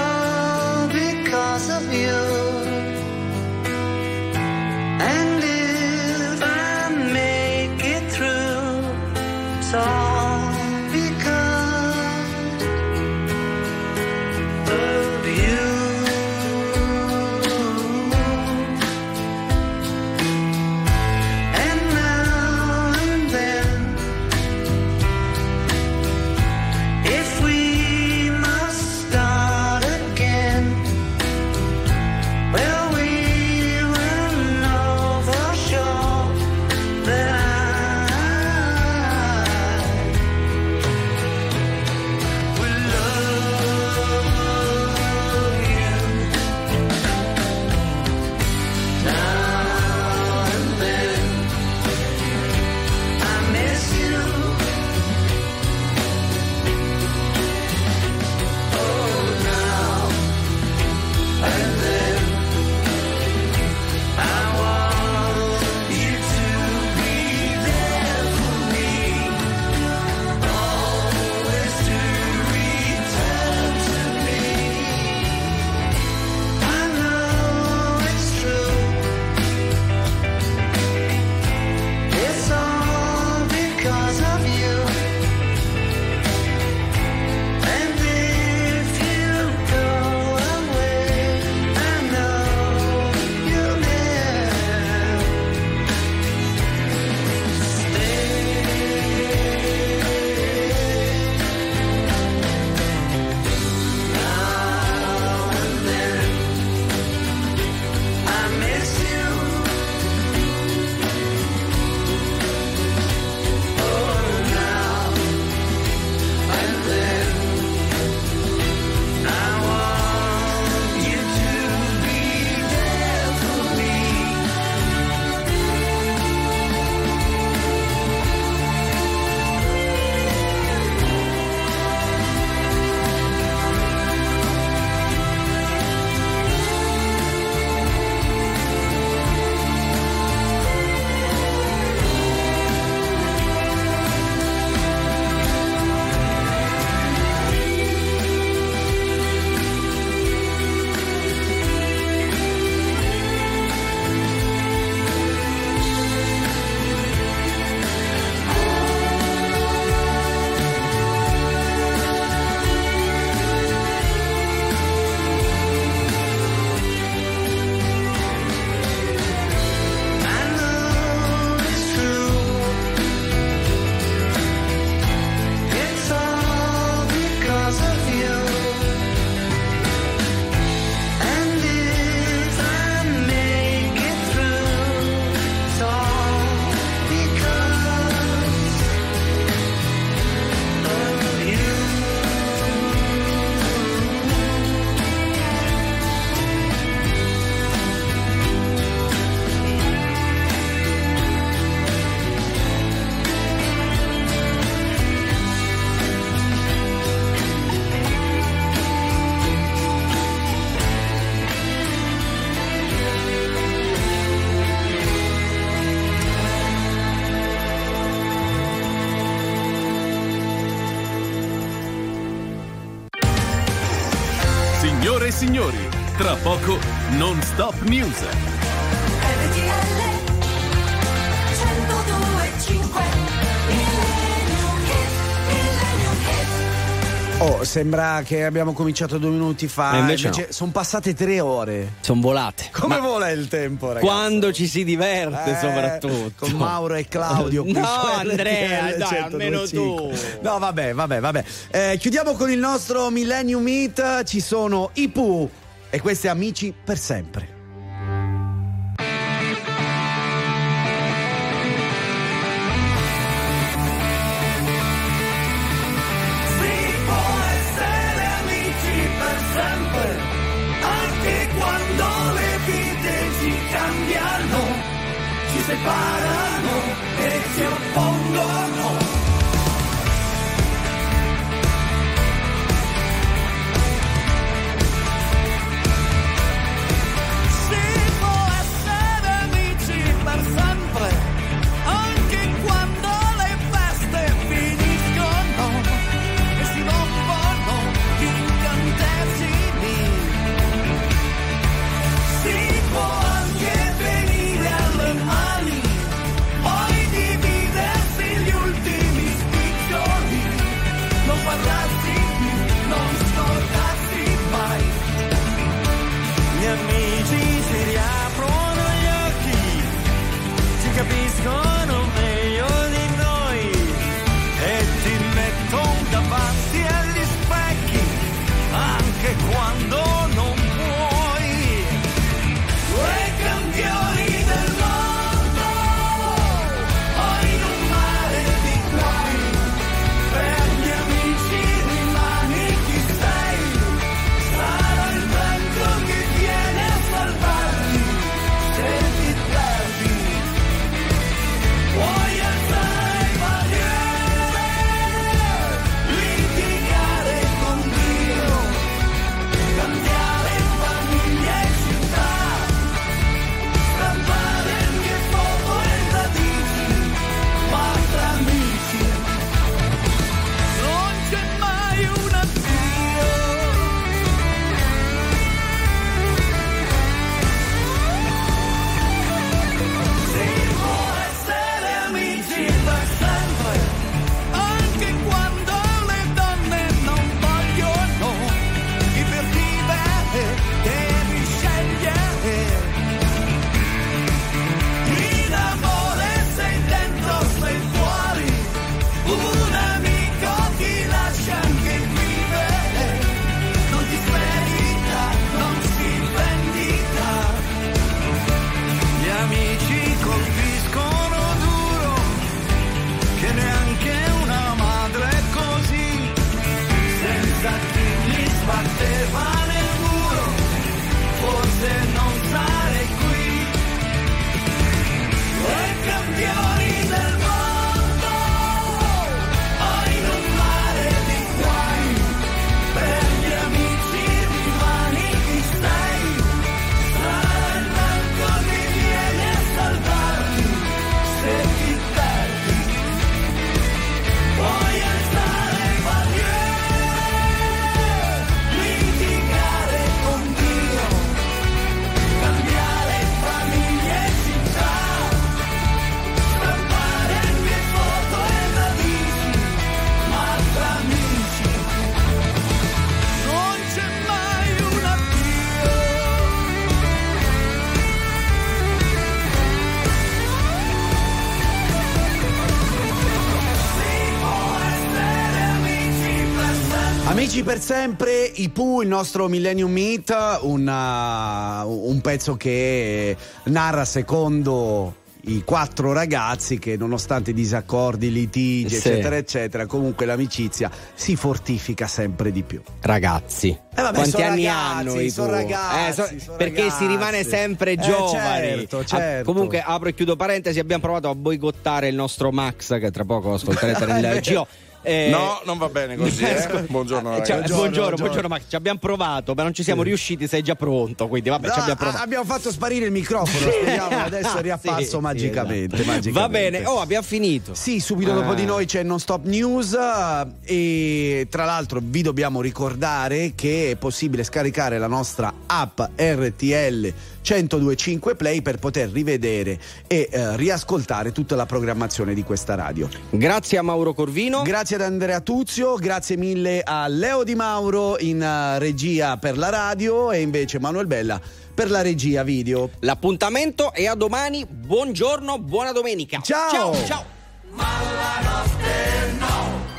poco non stop news. RTL 102.5 Millennium Hit, Millennium Hit. Oh, sembra che abbiamo cominciato due minuti fa. E invece no. sono passate tre ore. Sono volate. Come Ma vola il tempo, ragazzi? Quando ci si diverte, Eh, soprattutto. Con Mauro e Claudio. No, Andrea, RTL dai, almeno 102.5. No, vabbè, vabbè, vabbè. Eh, chiudiamo con il nostro Millennium Meet. Ci sono i Pooh e questi amici per sempre. Si può essere amici per sempre, cambiano, ci separano e ci oppongono. Per sempre, i Pooh, il nostro Millennium Meet, una- un pezzo che narra secondo i quattro ragazzi che nonostante i disaccordi, litigi, Sì. eccetera, eccetera, comunque l'amicizia si fortifica sempre di più. Ragazzi. Eh vabbè, Quanti anni ragazzi, hanno i sono ragazzi, Eh, so- sono perché ragazzi. si rimane sempre Eh, giovani. certo, Ah, certo. comunque apro e chiudo parentesi, abbiamo provato a boicottare il nostro Max che tra poco ascolterete nel GO. Eh, No, non va bene così. Eh? Buongiorno, Cioè, ragazzi. buongiorno, buongiorno, buongiorno, Max. Ci abbiamo provato, ma non ci siamo riusciti. Sei già pronto. Quindi, vabbè, ci No, abbiamo provato. abbiamo fatto sparire il microfono, speriamo adesso è riapparso Sì, sì, magicamente, esatto. magicamente. Va bene, oh, abbiamo finito. Sì, subito dopo Ah. di noi c'è Non Stop News eh, e tra l'altro vi dobbiamo ricordare che è possibile scaricare la nostra app RTL 1025 Play per poter rivedere e eh, riascoltare tutta la programmazione di questa radio. Grazie a Mauro Corvino. Grazie ad Andrea Tuzio, grazie mille a Leo Di Mauro in eh, regia per la radio e invece Manuel Bella per la regia video. L'appuntamento è a domani. Buongiorno, buona domenica. Ciao. Ciao, ciao.